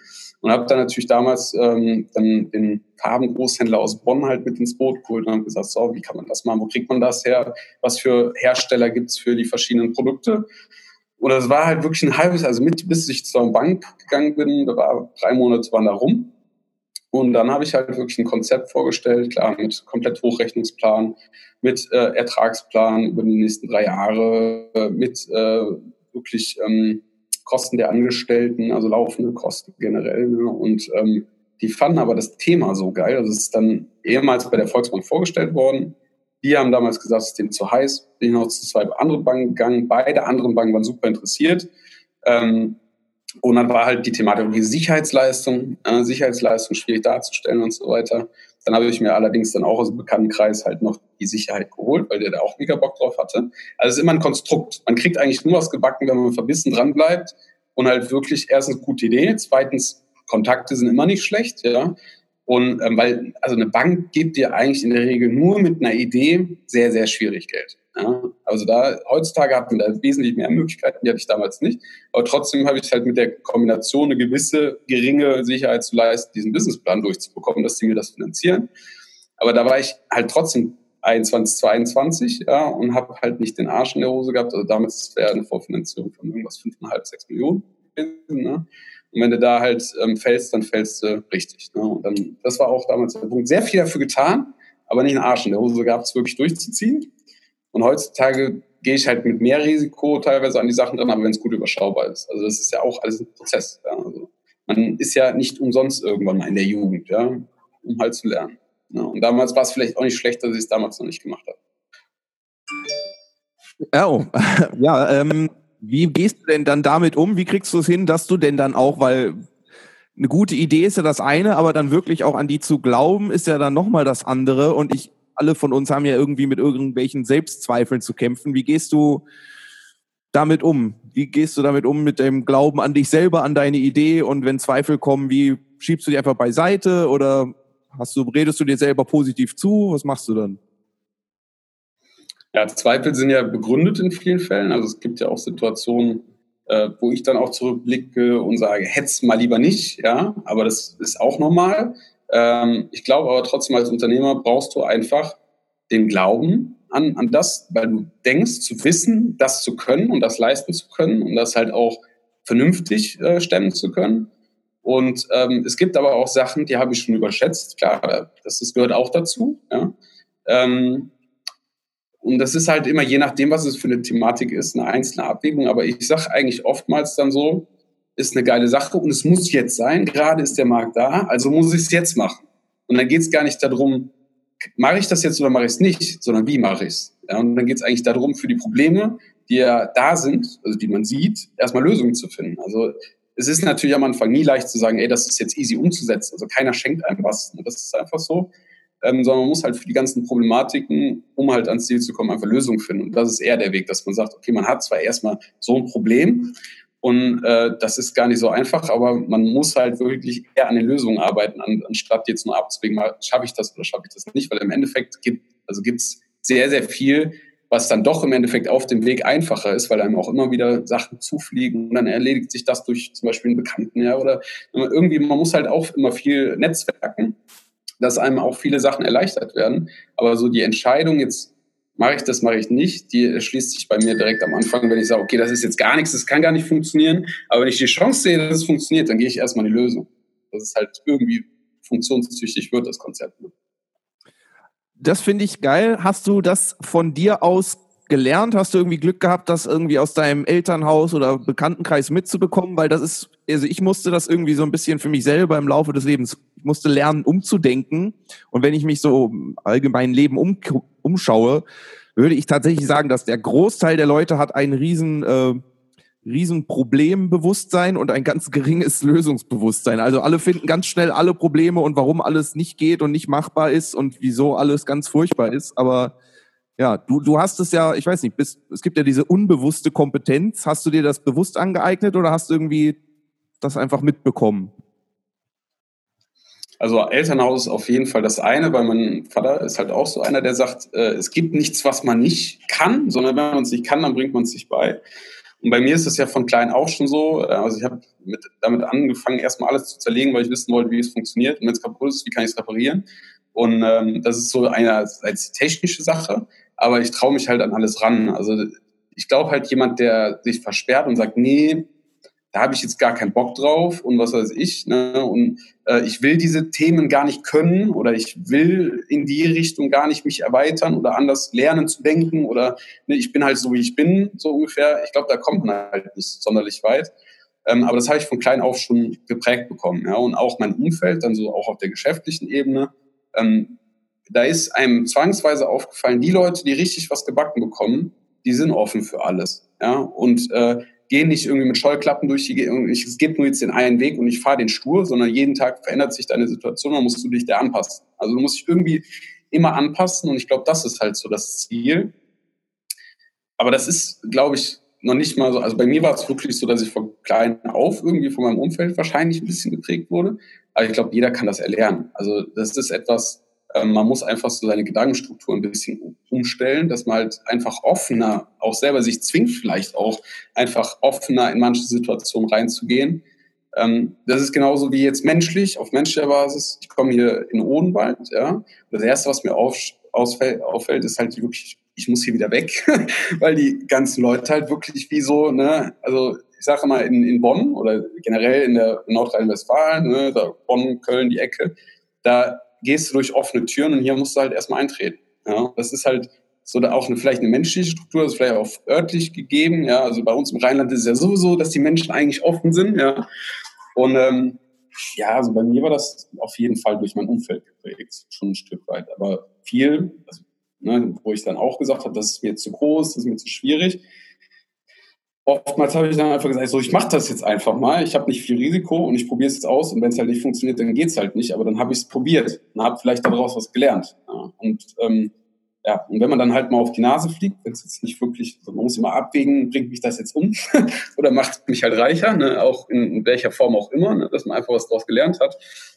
Und habe dann natürlich damals ähm, dann den Farbengroßhändler aus Bonn halt mit ins Boot geholt und habe gesagt, so, wie kann man das machen, wo kriegt man das her, was für Hersteller gibt's für die verschiedenen Produkte. Und das war halt wirklich ein halbes, also mit, bis ich zur Bank gegangen bin, da war drei Monate waren da rum. Und dann habe ich halt wirklich ein Konzept vorgestellt, klar, mit komplett Hochrechnungsplan, mit äh, Ertragsplan über die nächsten drei Jahre, äh, mit äh, wirklich ähm, Kosten der Angestellten, also laufende Kosten generell. Ne? Und ähm, die fanden aber das Thema so geil. Also es ist dann ehemals bei der Volksbank vorgestellt worden. Die haben damals gesagt, es ist dem zu heiß. Bin ich noch zu zwei anderen Banken gegangen. Beide anderen Banken waren super interessiert. Ähm, und dann war halt die Thematik die Sicherheitsleistung, äh, Sicherheitsleistung schwierig darzustellen und so weiter. Dann habe ich mir allerdings dann auch aus dem Bekanntenkreis halt noch die Sicherheit geholt, weil der da auch mega Bock drauf hatte. Also es ist immer ein Konstrukt. Man kriegt eigentlich nur was gebacken, wenn man verbissen dran bleibt und halt wirklich erstens gute Idee, zweitens Kontakte sind immer nicht schlecht, ja. Und ähm, weil, also eine Bank gibt dir eigentlich in der Regel nur mit einer Idee sehr, sehr schwierig Geld. Ja, also da, heutzutage hat man da wesentlich mehr Möglichkeiten, die hatte ich damals nicht. Aber trotzdem habe ich halt mit der Kombination eine gewisse geringe Sicherheit zu leisten, diesen Businessplan durchzubekommen, dass sie mir das finanzieren. Aber da war ich halt trotzdem 21, 22, ja, und habe halt nicht den Arsch in der Hose gehabt. Also damals wäre eine Vorfinanzierung von irgendwas 5,5, 6 Millionen gewesen, ne? Und wenn du da halt ähm, fällst, dann fällst du richtig. Ne? Und dann, das war auch damals der Punkt. Sehr viel dafür getan, aber nicht einen Arsch in der Hose gehabt, es wirklich durchzuziehen. Und heutzutage gehe ich halt mit mehr Risiko teilweise an die Sachen dran, aber wenn es gut überschaubar ist. Also das ist ja auch alles ein Prozess. Ja. Also man ist ja nicht umsonst irgendwann mal in der Jugend, ja, um halt zu lernen. Ja. Und damals war es vielleicht auch nicht schlecht, dass ich es damals noch nicht gemacht habe. Oh, ja, ähm, wie gehst du denn dann damit um? Wie kriegst du es hin, dass du denn dann auch, weil eine gute Idee ist ja das eine, aber dann wirklich auch an die zu glauben, ist ja dann nochmal das andere. Und ich alle von uns haben ja irgendwie mit irgendwelchen Selbstzweifeln zu kämpfen. Wie gehst du damit um? Wie gehst du damit um mit dem Glauben an dich selber, an deine Idee? Und wenn Zweifel kommen, wie schiebst du die einfach beiseite oder hast du, redest du dir selber positiv zu? Was machst du dann? Ja, Zweifel sind ja begründet in vielen Fällen. Also es gibt ja auch Situationen, äh, wo ich dann auch zurückblicke und sage, hetz mal lieber nicht, ja, aber das ist auch normal. Ähm, ich glaube aber trotzdem als Unternehmer brauchst du einfach den Glauben an, an das, weil du denkst zu wissen, das zu können und das leisten zu können und das halt auch vernünftig äh, stemmen zu können. Und ähm, es gibt aber auch Sachen, die habe ich schon überschätzt. Klar, das, das gehört auch dazu. Ja. Ähm, und das ist halt immer, je nachdem, was es für eine Thematik ist, eine einzelne Abwägung. Aber ich sage eigentlich oftmals dann so, ist eine geile Sache und es muss jetzt sein. Gerade ist der Markt da, also muss ich es jetzt machen. Und dann geht es gar nicht darum, mache ich das jetzt oder mache ich es nicht, sondern wie mache ich es. Ja, und dann geht es eigentlich darum, für die Probleme, die ja da sind, also die man sieht, erstmal Lösungen zu finden. Also es ist natürlich am Anfang nie leicht zu sagen, ey, das ist jetzt easy umzusetzen. Also keiner schenkt einem was. Das ist einfach so. Ähm, sondern man muss halt für die ganzen Problematiken, um halt ans Ziel zu kommen, einfach Lösungen finden. Und das ist eher der Weg, dass man sagt, okay, man hat zwar erstmal so ein Problem und äh, das ist gar nicht so einfach, aber man muss halt wirklich eher an den Lösungen arbeiten, an, anstatt jetzt nur abzuwägen, schaffe ich das oder schaffe ich das nicht, weil im Endeffekt gibt also gibt's sehr, sehr viel, was dann doch im Endeffekt auf dem Weg einfacher ist, weil einem auch immer wieder Sachen zufliegen und dann erledigt sich das durch zum Beispiel einen Bekannten, ja, oder irgendwie, man muss halt auch immer viel netzwerken, dass einem auch viele Sachen erleichtert werden. Aber so die Entscheidung, jetzt mache ich das, mache ich nicht, die schließt sich bei mir direkt am Anfang, wenn ich sage, okay, das ist jetzt gar nichts, das kann gar nicht funktionieren, aber wenn ich die Chance sehe, dass es funktioniert, dann gehe ich erstmal in die Lösung. Das ist halt irgendwie funktionstüchtig wird, das Konzept. Ne? das finde ich geil. Hast du das von dir aus gelernt? Hast du irgendwie Glück gehabt, das irgendwie aus deinem Elternhaus oder Bekanntenkreis mitzubekommen? Weil das ist, also ich musste das irgendwie so ein bisschen für mich selber im Laufe des Lebens, ich musste lernen, umzudenken. Und wenn ich mich so im allgemeinen Leben um, umschaue, würde ich tatsächlich sagen, dass der Großteil der Leute hat einen riesen äh, riesen Problembewusstsein und ein ganz geringes Lösungsbewusstsein. Also alle finden ganz schnell alle Probleme und warum alles nicht geht und nicht machbar ist und wieso alles ganz furchtbar ist. Aber ja, du, du hast es ja, ich weiß nicht, bist, es gibt ja diese unbewusste Kompetenz. Hast du dir das bewusst angeeignet oder hast du irgendwie das einfach mitbekommen? Also Elternhaus ist auf jeden Fall das eine, weil mein Vater ist halt auch so einer, der sagt, äh, es gibt nichts, was man nicht kann, sondern wenn man es nicht kann, dann bringt man es sich bei. Und bei mir ist es ja von klein auch schon so. Äh, also ich habe damit angefangen, erstmal alles zu zerlegen, weil ich wissen wollte, wie es funktioniert. Und wenn es kaputt ist, wie kann ich es reparieren? Und ähm, das ist so eine als technische Sache, aber ich traue mich halt an alles ran. Also ich glaube halt jemand, der sich versperrt und sagt, nee, da habe ich jetzt gar keinen Bock drauf und was weiß ich. Ne? Und äh, ich will diese Themen gar nicht können oder ich will in die Richtung gar nicht mich erweitern oder anders lernen zu denken oder ne, ich bin halt so, wie ich bin, so ungefähr. Ich glaube, da kommt man halt nicht sonderlich weit. Ähm, aber das habe ich von klein auf schon geprägt bekommen. Ja? Und auch mein Umfeld, dann so auch auf der geschäftlichen Ebene. Ähm, da ist einem zwangsweise aufgefallen, die Leute, die richtig was gebacken bekommen, die sind offen für alles. Ja? Und äh, gehen nicht irgendwie mit Scheuklappen durch die, es gibt nur jetzt den einen Weg und ich fahre den stur, sondern jeden Tag verändert sich deine Situation, dann musst du dich da anpassen. Also du musst dich irgendwie immer anpassen und ich glaube, das ist halt so das Ziel. Aber das ist, glaube ich, noch nicht mal so, also bei mir war es wirklich so, dass ich von klein auf irgendwie von meinem Umfeld wahrscheinlich ein bisschen geprägt wurde. Aber ich glaube, jeder kann das erlernen. Also das ist etwas, man muss einfach so seine Gedankenstruktur ein bisschen umstellen, dass man halt einfach offener, auch selber sich zwingt vielleicht auch, einfach offener in manche Situationen reinzugehen. Ähm, das ist genauso wie jetzt menschlich, auf menschlicher Basis. Ich komme hier in Odenwald, ja. Das erste, was mir auf, ausfällt, auffällt, ist halt wirklich, ich muss hier wieder weg, weil die ganzen Leute halt wirklich wie so, ne, also ich sage mal in, in Bonn oder generell in der Nordrhein-Westfalen, ne, Bonn, Köln, die Ecke, da gehst du durch offene Türen und hier musst du halt erstmal eintreten. Ja, das ist halt so da auch eine, vielleicht eine menschliche Struktur, das ist vielleicht auch örtlich gegeben. Ja, also bei uns im Rheinland ist es ja sowieso, dass die Menschen eigentlich offen sind. Ja, und ähm, ja, also bei mir war das auf jeden Fall durch mein Umfeld geprägt, schon ein Stück weit. Aber viel, also, ne, wo ich dann auch gesagt habe, das ist mir zu groß, das ist mir zu schwierig oftmals habe ich dann einfach gesagt, so ich mache das jetzt einfach mal. Ich habe nicht viel Risiko und ich probiere es jetzt aus. Und wenn es halt nicht funktioniert, dann geht es halt nicht. Aber dann habe ich es probiert und habe vielleicht daraus was gelernt. Ja, und ähm, ja, und wenn man dann halt mal auf die Nase fliegt, wenn es jetzt nicht wirklich, also man muss immer abwägen, bringt mich das jetzt um oder macht mich halt reicher, ne? auch in, in welcher Form auch immer, ne? dass man einfach was daraus gelernt hat.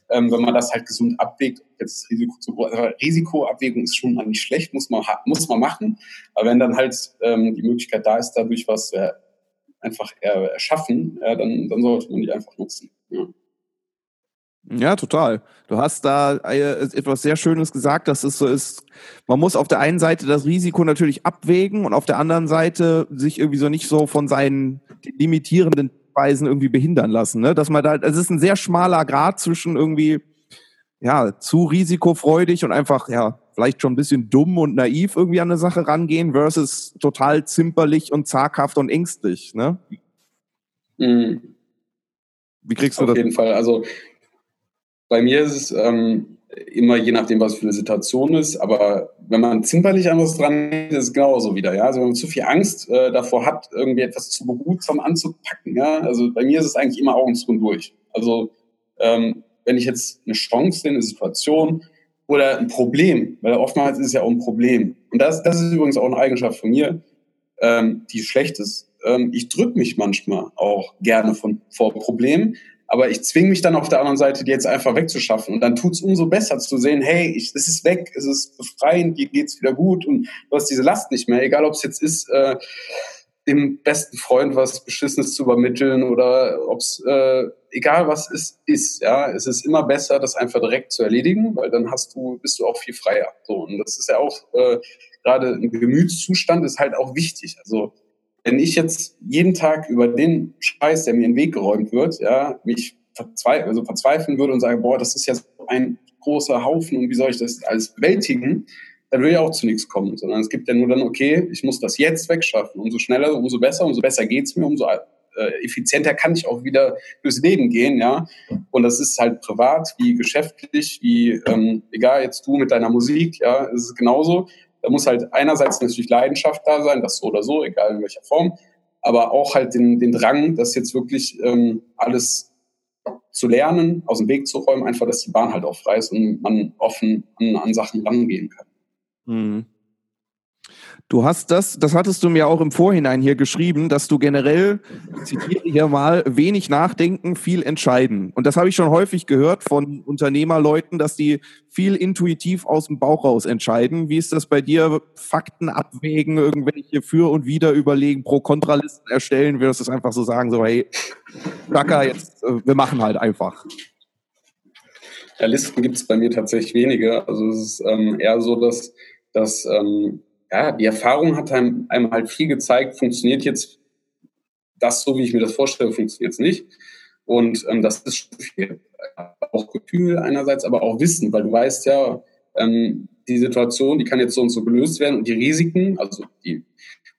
Ähm, wenn man das halt gesund abwägt, jetzt Risiko zu also Risikoabwägung ist schon mal nicht schlecht, muss man muss man machen. Aber wenn dann halt ähm, die Möglichkeit da ist, dadurch was äh, einfach erschaffen, dann, dann sollte man die einfach nutzen. Ja. Ja, total. Du hast da äh, etwas sehr Schönes gesagt, dass es so ist, man muss auf der einen Seite das Risiko natürlich abwägen und auf der anderen Seite sich irgendwie so nicht so von seinen limitierenden Weisen irgendwie behindern lassen. Ne? Dass man da, es ist ein sehr schmaler Grad zwischen irgendwie, ja, zu risikofreudig und einfach, ja, vielleicht schon ein bisschen dumm und naiv irgendwie an eine Sache rangehen versus total zimperlich und zaghaft und ängstlich, ne? Mhm. Wie kriegst du Auf das? Auf jeden Fall. Also bei mir ist es ähm, immer je nachdem, was für eine Situation ist. Aber wenn man zimperlich an was dran ist, ist es genauso wieder. Ja? Also wenn man zu viel Angst äh, davor hat, irgendwie etwas zu behutsam anzupacken. Ja? Also bei mir ist es eigentlich immer Augen zu und durch. Also ähm, wenn ich jetzt eine Chance sehe, eine Situation, oder ein Problem, weil oftmals ist es ja auch ein Problem. Und das, das ist übrigens auch eine Eigenschaft von mir, ähm, die schlecht ist. Ähm, ich drücke mich manchmal auch gerne von, vor Problemen, aber ich zwinge mich dann auf der anderen Seite, die jetzt einfach wegzuschaffen. Und dann tut es umso besser zu sehen, hey, ich, es ist weg, es ist befreiend, dir geht's wieder gut und du hast diese Last nicht mehr, egal ob es jetzt ist, äh, dem besten Freund was Beschissenes zu übermitteln oder ob es, äh, egal was es ist, ja, es ist immer besser, das einfach direkt zu erledigen, weil dann hast du, bist du auch viel freier. So, und das ist ja auch äh, gerade ein Gemütszustand ist halt auch wichtig. Also wenn ich jetzt jeden Tag über den Scheiß, der mir in den Weg geräumt wird, ja, mich verzweifeln, also verzweifeln würde und sage, boah, das ist ja so ein großer Haufen und wie soll ich das alles bewältigen, dann will ja auch zu nichts kommen, sondern es gibt ja nur dann, okay, ich muss das jetzt wegschaffen. Umso schneller, umso besser, umso besser geht's mir, umso äh, effizienter kann ich auch wieder durchs Leben gehen, ja. Und das ist halt privat wie geschäftlich, wie ähm, egal jetzt du mit deiner Musik, ja, es genauso. Da muss halt einerseits natürlich Leidenschaft da sein, das so oder so, egal in welcher Form, aber auch halt den, den Drang, das jetzt wirklich ähm, alles zu lernen, aus dem Weg zu räumen, einfach, dass die Bahn halt auch frei ist und man offen an, an Sachen rangehen kann. Mhm. Du hast das, das hattest du mir auch im Vorhinein hier geschrieben, dass du generell, zitiere hier mal, wenig nachdenken, viel entscheiden. Und das habe ich schon häufig gehört von Unternehmerleuten, dass die viel intuitiv aus dem Bauch raus entscheiden. Wie ist das bei dir? Fakten abwägen, irgendwelche Für- und Wider überlegen, Pro-Kontralisten erstellen? Würdest du es einfach so sagen, so, hey, Dacker, jetzt, äh, wir machen halt einfach? Ja, Listen gibt es bei mir tatsächlich weniger. Also es ist ähm, eher so, dass dass ähm, ja, die Erfahrung hat einem, einem halt viel gezeigt, funktioniert jetzt das so, wie ich mir das vorstelle, funktioniert es nicht. Und ähm, das ist viel. Auch Gefühl einerseits, aber auch Wissen, weil du weißt ja, ähm, die Situation, die kann jetzt so und so gelöst werden und die Risiken, also die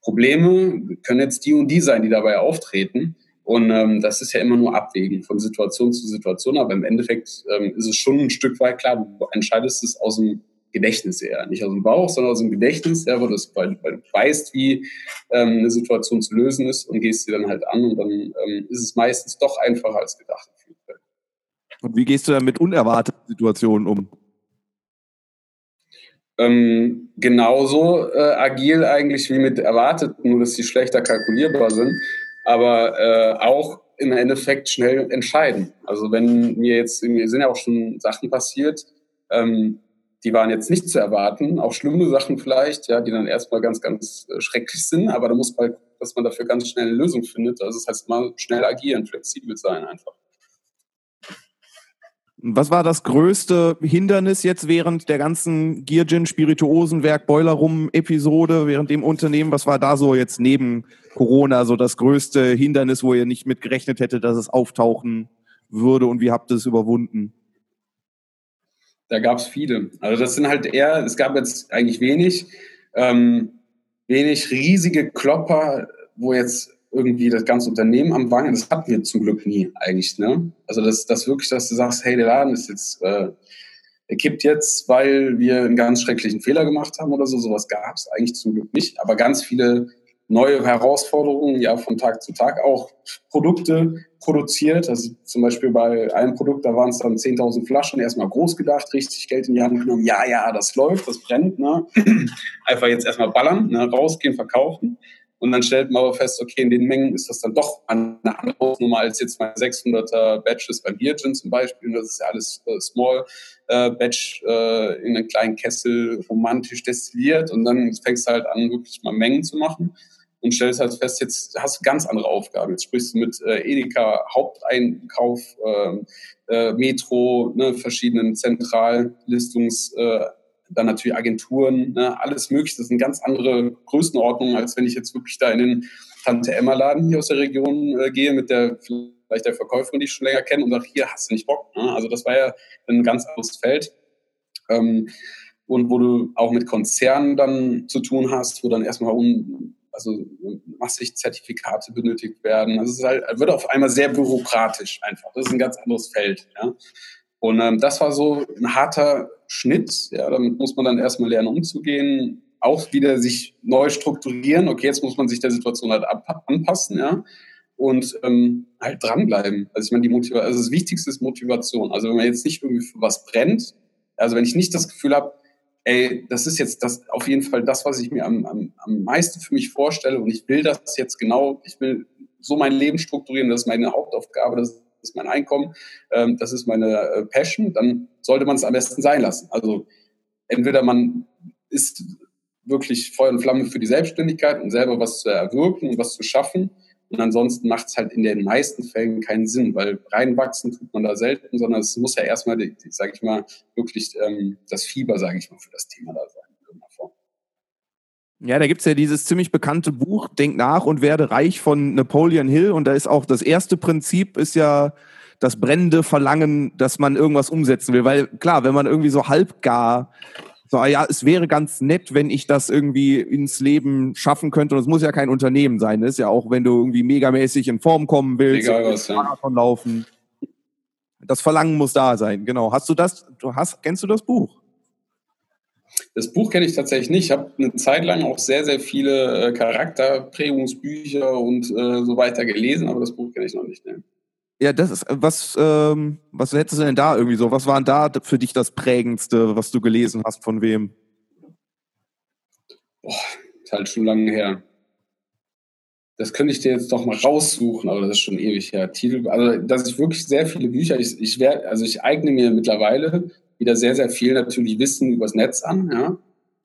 Probleme können jetzt die und die sein, die dabei auftreten. Und ähm, das ist ja immer nur Abwägen von Situation zu Situation, aber im Endeffekt ähm, ist es schon ein Stück weit klar, du entscheidest es aus dem Gedächtnis eher. Nicht aus dem Bauch, sondern aus dem Gedächtnis, ja, weil, das, weil, weil du weißt, wie ähm, eine Situation zu lösen ist und gehst sie dann halt an und dann ähm, ist es meistens doch einfacher als gedacht. Und wie gehst du dann mit unerwarteten Situationen um? Ähm, genauso äh, agil eigentlich wie mit erwarteten, nur dass sie schlechter kalkulierbar sind, aber äh, auch im Endeffekt schnell entscheiden. Also wenn mir jetzt, mir sind ja auch schon Sachen passiert, ähm, die waren jetzt nicht zu erwarten, auch schlimme Sachen vielleicht, ja, die dann erstmal ganz, ganz äh, schrecklich sind, aber da muss man, dass man dafür ganz schnell eine Lösung findet. Also das heißt mal schnell agieren, flexibel sein einfach. Was war das größte Hindernis jetzt während der ganzen Geargin Spirituosenwerk Boiler Rum Episode, während dem Unternehmen? Was war da so jetzt neben Corona so das größte Hindernis, wo ihr nicht mit gerechnet hättet, dass es auftauchen würde und wie habt ihr es überwunden? Da gab es viele. Also das sind halt eher, es gab jetzt eigentlich wenig, ähm, wenig riesige Klopper, wo jetzt irgendwie das ganze Unternehmen am Wangen, das hatten wir zum Glück nie eigentlich. Ne? Also das, das wirklich, dass du sagst, hey, der Laden ist jetzt, äh, er kippt jetzt, weil wir einen ganz schrecklichen Fehler gemacht haben oder so. Sowas gab es eigentlich zum Glück nicht. Aber ganz viele neue Herausforderungen, ja, von Tag zu Tag auch Produkte produziert. Also zum Beispiel bei einem Produkt, da waren es dann 10.000 Flaschen, erstmal groß gedacht, richtig Geld in die Hand genommen. Ja, ja, das läuft, das brennt, ne? Einfach jetzt erstmal ballern, ne? rausgehen, verkaufen. Und dann stellt man aber fest, okay, in den Mengen ist das dann doch eine andere Nummer als jetzt meine 600er Batches beim Biergin zum Beispiel. Das ist ja alles äh, Small äh, Batch äh, in einem kleinen Kessel romantisch destilliert. Und dann fängst du halt an, wirklich mal Mengen zu machen und stellst halt fest, jetzt hast du ganz andere Aufgaben. Jetzt sprichst du mit äh, Edeka Haupteinkauf, äh, äh, Metro, ne, verschiedenen Zentrallistungs, äh, dann natürlich Agenturen, ne, alles mögliche. Das sind ganz andere Größenordnungen, als wenn ich jetzt wirklich da in den Tante Emma Laden hier aus der Region äh, gehe mit der vielleicht der Verkäuferin, die ich schon länger kenne und sage, hier hast du nicht Bock. Ne? Also das war ja ein ganz anderes Feld. Ähm, und wo du auch mit Konzernen dann zu tun hast, wo dann erstmal un, also massig Zertifikate benötigt werden. Also es halt, wird auf einmal sehr bürokratisch einfach. Das ist ein ganz anderes Feld. Ja. Und ähm, das war so ein harter Schnitt. Ja, damit muss man dann erstmal lernen, umzugehen. Auch wieder sich neu strukturieren. Okay, jetzt muss man sich der Situation halt anpassen, ja. Und ähm, halt dranbleiben. Also ich meine, die Motivation, also das Wichtigste ist Motivation. Also wenn man jetzt nicht irgendwie für was brennt, Also wenn ich nicht das Gefühl habe, ey, das ist jetzt das auf jeden Fall das, was ich mir am, am, am meisten für mich vorstelle und ich will das jetzt genau, ich will so mein Leben strukturieren, das ist meine Hauptaufgabe, das ist mein Einkommen, ähm, das ist meine äh, Passion, dann sollte man es am besten sein lassen. Also entweder man ist wirklich Feuer und Flamme für die Selbstständigkeit und selber was zu erwirken und was zu schaffen. Und ansonsten macht es halt in den meisten Fällen keinen Sinn, weil reinwachsen tut man da selten, sondern es muss ja erstmal, sage ich mal, wirklich ähm, das Fieber, sage ich mal, für das Thema da sein. Ja, da gibt's ja dieses ziemlich bekannte Buch, Denk nach und werde reich von Napoleon Hill. Und da ist auch das erste Prinzip ist ja das brennende Verlangen, dass man irgendwas umsetzen will. Weil klar, wenn man irgendwie so halbgar so, ja, es wäre ganz nett, wenn ich das irgendwie ins Leben schaffen könnte. Und es muss ja kein Unternehmen sein. Das ist ja auch, wenn du irgendwie megamäßig in Form kommen willst, Egal was, Marathon ja. laufen. Das Verlangen muss da sein, genau. Hast du das, du hast, kennst du das Buch? Das Buch kenne ich tatsächlich nicht. Ich habe eine Zeit lang auch sehr, sehr viele äh, Charakterprägungsbücher und äh, so weiter gelesen, aber das Buch kenne ich noch nicht. Ne? Ja, das ist, was, ähm, was hättest du denn da irgendwie so? Was war denn da für dich das Prägendste, was du gelesen hast, von wem? Boah, ist halt schon lange her. Das könnte ich dir jetzt doch mal raussuchen, aber das ist schon ewig her. Titel, also, dass ich wirklich sehr viele Bücher, ich, ich werde, also ich eigne mir mittlerweile wieder sehr, sehr viel natürlich Wissen übers Netz an, ja.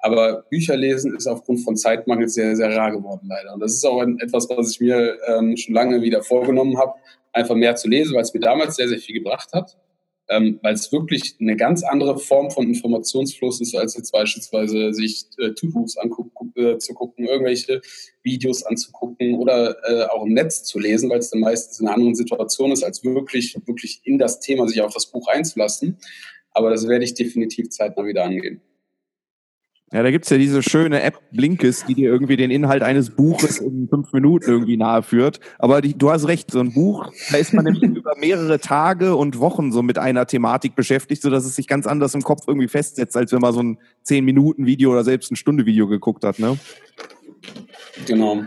Aber Bücher lesen ist aufgrund von Zeitmangel sehr, sehr rar geworden, leider. Und das ist auch etwas, was ich mir ähm, schon lange wieder vorgenommen habe, einfach mehr zu lesen, weil es mir damals sehr, sehr viel gebracht hat. Ähm, weil es wirklich eine ganz andere Form von Informationsfluss ist, als jetzt beispielsweise sich äh, Tutorials angucken, äh, zu gucken, irgendwelche Videos anzugucken oder äh, auch im Netz zu lesen, weil es dann meistens in einer anderen Situation ist, als wirklich, wirklich in das Thema sich auf das Buch einzulassen. Aber das werde ich definitiv zeitnah wieder angehen. Ja, da gibt's ja diese schöne App Blinkes, die dir irgendwie den Inhalt eines Buches in fünf Minuten irgendwie nahe führt. Aber die, du hast recht, so ein Buch, da ist man nämlich über mehrere Tage und Wochen so mit einer Thematik beschäftigt, sodass es sich ganz anders im Kopf irgendwie festsetzt, als wenn man so ein zehn Minuten Video oder selbst ein Stunde Video geguckt hat, ne? Genau.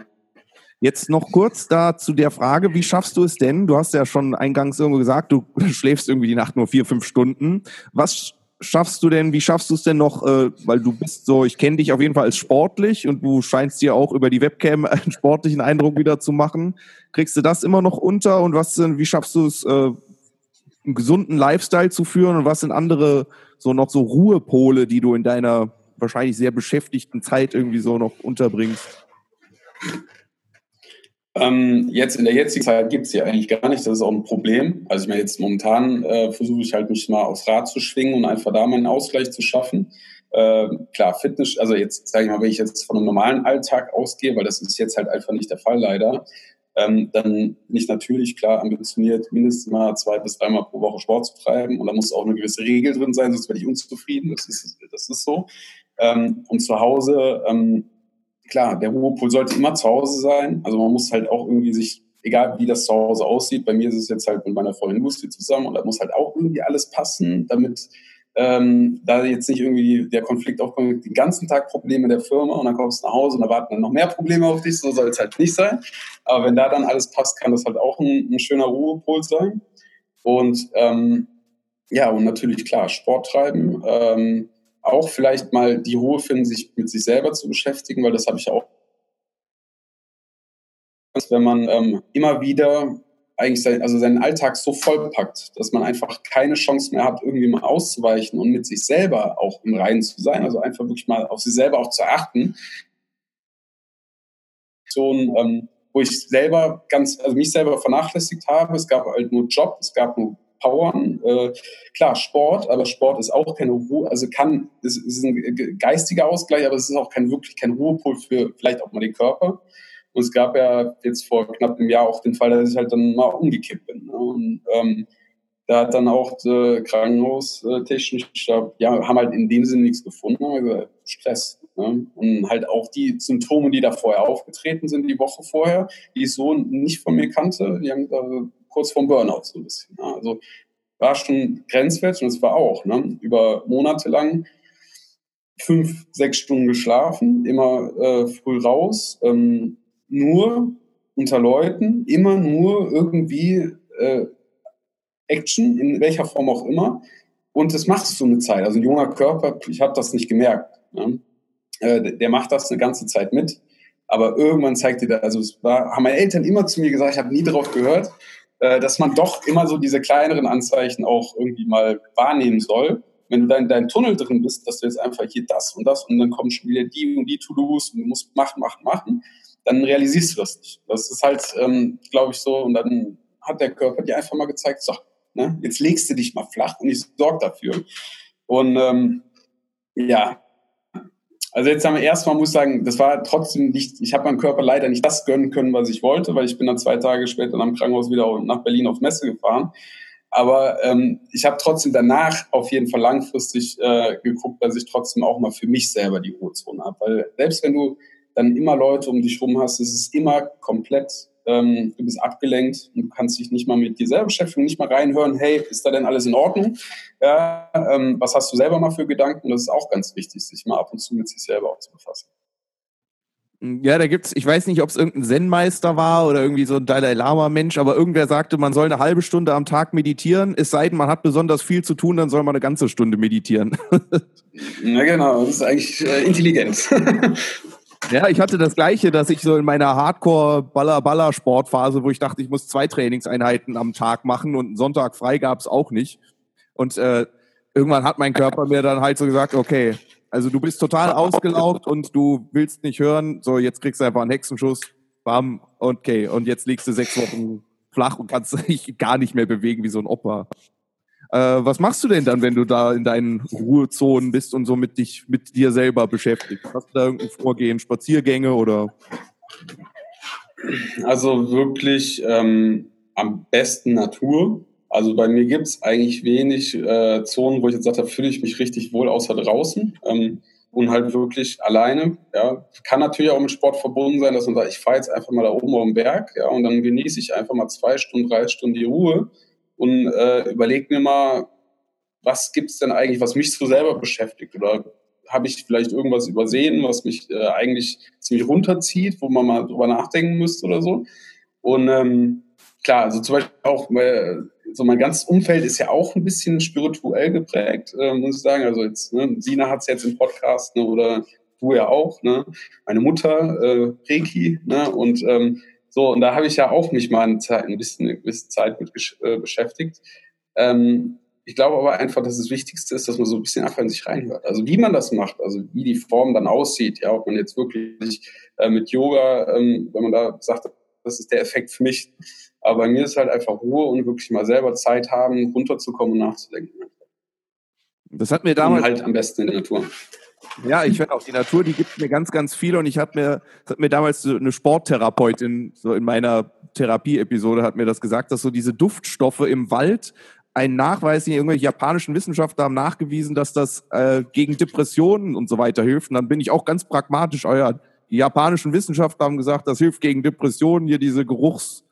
Jetzt noch kurz da zu der Frage, wie schaffst du es denn? Du hast ja schon eingangs irgendwo gesagt, du schläfst irgendwie die Nacht nur vier, fünf Stunden. Was schaffst du denn, wie schaffst du es denn noch, äh, weil du bist so, ich kenne dich auf jeden Fall als sportlich und du scheinst dir auch über die Webcam einen sportlichen Eindruck wieder zu machen. Kriegst du das immer noch unter und was denn, wie schaffst du es, äh, einen gesunden Lifestyle zu führen und was sind andere so noch so Ruhepole, die du in deiner wahrscheinlich sehr beschäftigten Zeit irgendwie so noch unterbringst? Ähm, jetzt in der jetzigen Zeit gibt es die eigentlich gar nicht. Das ist auch ein Problem. Also ich meine, jetzt momentan äh, versuche ich halt mich mal aufs Rad zu schwingen und einfach da meinen Ausgleich zu schaffen. Äh, klar, Fitness, also jetzt sage ich mal, wenn ich jetzt von einem normalen Alltag ausgehe, weil das ist jetzt halt einfach nicht der Fall leider, ähm, dann bin ich natürlich klar ambitioniert, mindestens mal zwei bis dreimal pro Woche Sport zu treiben. Und da muss auch eine gewisse Regel drin sein, sonst werde ich unzufrieden. Das ist, das ist so. Ähm, und zu Hause ähm, klar, der Ruhepol sollte immer zu Hause sein. Also man muss halt auch irgendwie sich, egal wie das zu Hause aussieht, bei mir ist es jetzt halt mit meiner Freundin Lucy zusammen und da muss halt auch irgendwie alles passen, damit ähm, da jetzt nicht irgendwie der Konflikt aufkommt, den ganzen Tag Probleme der Firma und dann kommst du nach Hause und da warten dann noch mehr Probleme auf dich, so soll es halt nicht sein. Aber wenn da dann alles passt, kann das halt auch ein, ein schöner Ruhepol sein. Und ähm, ja, und natürlich klar, Sport treiben, ähm, auch vielleicht mal die Ruhe finden, sich mit sich selber zu beschäftigen, weil das habe ich auch. Wenn man ähm, immer wieder eigentlich sein, also seinen Alltag so vollpackt, dass man einfach keine Chance mehr hat, irgendwie mal auszuweichen und mit sich selber auch im Reinen zu sein, also einfach wirklich mal auf sich selber auch zu achten. So, ähm, wo ich selber ganz, also mich selber vernachlässigt habe. Es gab halt nur Job, es gab nur powern. Äh, klar, Sport, aber Sport ist auch keine Ruhe, also kann, es ist ein geistiger Ausgleich, aber es ist auch kein wirklich kein Ruhepol für vielleicht auch mal den Körper. Und es gab ja jetzt vor knapp einem Jahr auch den Fall, dass ich halt dann mal umgekippt bin. Ne? Und ähm, da hat dann auch äh, krankenhaustechnisch, ja, haben halt in dem Sinne nichts gefunden, aber Stress. Ne? Und halt auch die Symptome, die da vorher aufgetreten sind, die Woche vorher, die ich so nicht von mir kannte, die haben kurz vorm Burnout so ein bisschen. Ne? Also war schon grenzwertig und es war auch ne? über Monate lang fünf, sechs Stunden geschlafen, immer äh, früh raus, ähm, nur unter Leuten, immer nur irgendwie äh, Action, in welcher Form auch immer. Und das machst du eine Zeit. Also ein junger Körper, ich habe das nicht gemerkt. Ne? Äh, der macht das eine ganze Zeit mit. Aber irgendwann zeigt dir das, also es war, haben meine Eltern immer zu mir gesagt, ich habe nie darauf gehört, dass man doch immer so diese kleineren Anzeichen auch irgendwie mal wahrnehmen soll. Wenn du da in deinem Tunnel drin bist, dass du jetzt einfach hier das und das und dann kommen schon wieder die und die To-Dos und du musst machen, machen, machen, dann realisierst du das nicht. Das ist halt, ähm, glaube ich, so. Und dann hat der Körper dir einfach mal gezeigt, so, ne, jetzt legst du dich mal flach und ich sorge dafür. Und ähm, ja, also jetzt haben wir erstmal muss ich sagen, das war trotzdem nicht, ich habe meinem Körper leider nicht das gönnen können, was ich wollte, weil ich bin dann zwei Tage später am Krankenhaus wieder nach Berlin auf Messe gefahren. Aber ähm, ich habe trotzdem danach auf jeden Fall langfristig äh, geguckt, dass ich trotzdem auch mal für mich selber die Ruhezone habe. Weil selbst wenn du dann immer Leute um dich rum hast, ist es immer komplett ähm, du bist abgelenkt und du kannst dich nicht mal mit dir selber beschäftigen, nicht mal reinhören, hey, ist da denn alles in Ordnung? Ja, ähm, was hast du selber mal für Gedanken? Das ist auch ganz wichtig, sich mal ab und zu mit sich selber auch zu befassen. Ja, da gibt's, ich weiß nicht, ob es irgendein Zen-Meister war oder irgendwie so ein Dalai Lama-Mensch, aber irgendwer sagte, man soll eine halbe Stunde am Tag meditieren, es sei denn, man hat besonders viel zu tun, dann soll man eine ganze Stunde meditieren. ja, genau, das ist eigentlich äh, intelligent. Ja, ich hatte das Gleiche, dass ich so in meiner Hardcore-Baller-Baller-Sportphase, wo ich dachte, ich muss zwei Trainingseinheiten am Tag machen und einen Sonntag frei gab es auch nicht. Und äh, irgendwann hat mein Körper mir dann halt so gesagt, okay, also du bist total ausgelaugt und du willst nicht hören, so jetzt kriegst du einfach einen Hexenschuss, bam, okay, und jetzt liegst du sechs Wochen flach und kannst dich gar nicht mehr bewegen wie so ein Opa. Äh, was machst du denn dann, wenn du da in deinen Ruhezonen bist und so mit dich, mit dir selber beschäftigt? Hast du da irgendein Vorgehen, Spaziergänge oder? Also wirklich ähm, am besten Natur. Also bei mir gibt es eigentlich wenig äh, Zonen, wo ich jetzt sage, da fühle ich mich richtig wohl außer draußen. Ähm, und halt wirklich alleine. Ja. Kann natürlich auch mit Sport verbunden sein, dass man sagt, ich fahre jetzt einfach mal da oben auf den Berg ja, und dann genieße ich einfach mal zwei Stunden, drei Stunden die Ruhe und äh, überlege mir mal, was gibt's denn eigentlich, was mich so selber beschäftigt? Oder habe ich vielleicht irgendwas übersehen, was mich äh, eigentlich ziemlich runterzieht, wo man mal drüber nachdenken müsste oder so? Und ähm, klar, also zum Beispiel auch, weil, so mein ganzes Umfeld ist ja auch ein bisschen spirituell geprägt, äh, muss ich sagen. Also jetzt, ne, Sina hat es jetzt im Podcast, ne, oder du ja auch, ne? Meine Mutter, äh, Reiki, ne? Und ähm, so, und da habe ich ja auch mich mal eine, Zeit, ein bisschen, eine gewisse Zeit mit äh, beschäftigt. Ähm, ich glaube aber einfach, dass das Wichtigste ist, dass man so ein bisschen einfach in sich reinhört. Also wie man das macht, also wie die Form dann aussieht, ja, ob man jetzt wirklich äh, mit Yoga, ähm, wenn man da sagt, das ist der Effekt für mich. Aber bei mir ist halt einfach Ruhe und wirklich mal selber Zeit haben, runterzukommen und nachzudenken. Das hat mir damals. Und halt am besten in der Natur. Ja, ich finde auch die Natur, die gibt mir ganz, ganz viel und ich habe mir, das hat mir damals so eine Sporttherapeutin so in meiner Therapie-Episode hat mir das gesagt, dass so diese Duftstoffe im Wald ein Nachweis, irgendwelche japanischen Wissenschaftler haben nachgewiesen, dass das äh, gegen Depressionen und so weiter hilft. Und dann bin ich auch ganz pragmatisch, euer, die japanischen Wissenschaftler haben gesagt, das hilft gegen Depressionen, hier diese Geruchs,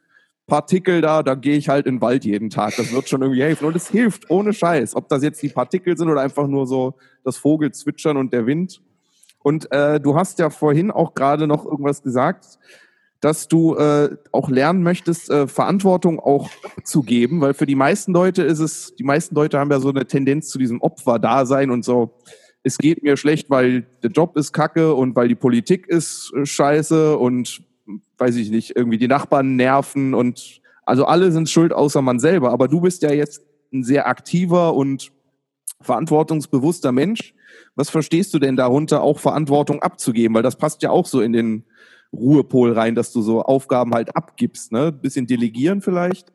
Partikel da, da gehe ich halt in den Wald jeden Tag. Das wird schon irgendwie helfen. Und es hilft ohne Scheiß. Ob das jetzt die Partikel sind oder einfach nur so das Vogelzwitschern und der Wind. Und äh, du hast ja vorhin auch gerade noch irgendwas gesagt, dass du äh, auch lernen möchtest, äh, Verantwortung auch zu geben, weil für die meisten Leute ist es, die meisten Leute haben ja so eine Tendenz zu diesem Opferdasein und so, es geht mir schlecht, weil der Job ist kacke und weil die Politik ist äh, scheiße und weiß ich nicht, irgendwie die Nachbarn nerven und also alle sind schuld außer man selber. Aber du bist ja jetzt ein sehr aktiver und verantwortungsbewusster Mensch. Was verstehst du denn darunter, auch Verantwortung abzugeben? Weil das passt ja auch so in den Ruhepol rein, dass du so Aufgaben halt abgibst, ne? Bisschen delegieren vielleicht?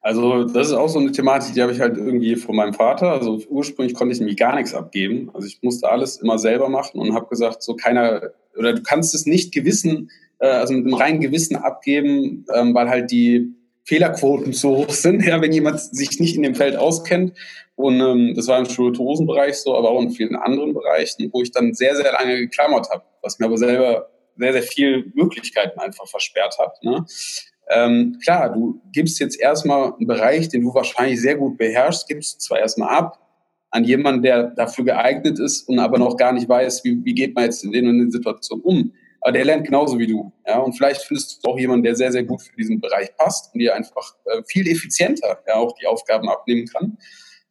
Also das ist auch so eine Thematik, die habe ich halt irgendwie von meinem Vater. Also ursprünglich konnte ich nämlich gar nichts abgeben. Also ich musste alles immer selber machen und habe gesagt, so keiner oder du kannst es nicht gewissen, äh, also mit einem reinen Gewissen abgeben, ähm, weil halt die Fehlerquoten so hoch sind, ja, wenn jemand sich nicht in dem Feld auskennt. Und ähm, das war im Schultosenbereich so, aber auch in vielen anderen Bereichen, wo ich dann sehr, sehr lange geklammert habe, was mir aber selber sehr, sehr viel Möglichkeiten einfach versperrt hat. Ne? Ähm, klar, du gibst jetzt erstmal einen Bereich, den du wahrscheinlich sehr gut beherrschst, gibst zwar erstmal ab an jemanden, der dafür geeignet ist und aber noch gar nicht weiß, wie, wie geht man jetzt in den Situationen um. Aber der lernt genauso wie du. Ja? Und vielleicht findest du auch jemanden, der sehr, sehr gut für diesen Bereich passt und dir einfach äh, viel effizienter ja, auch die Aufgaben abnehmen kann.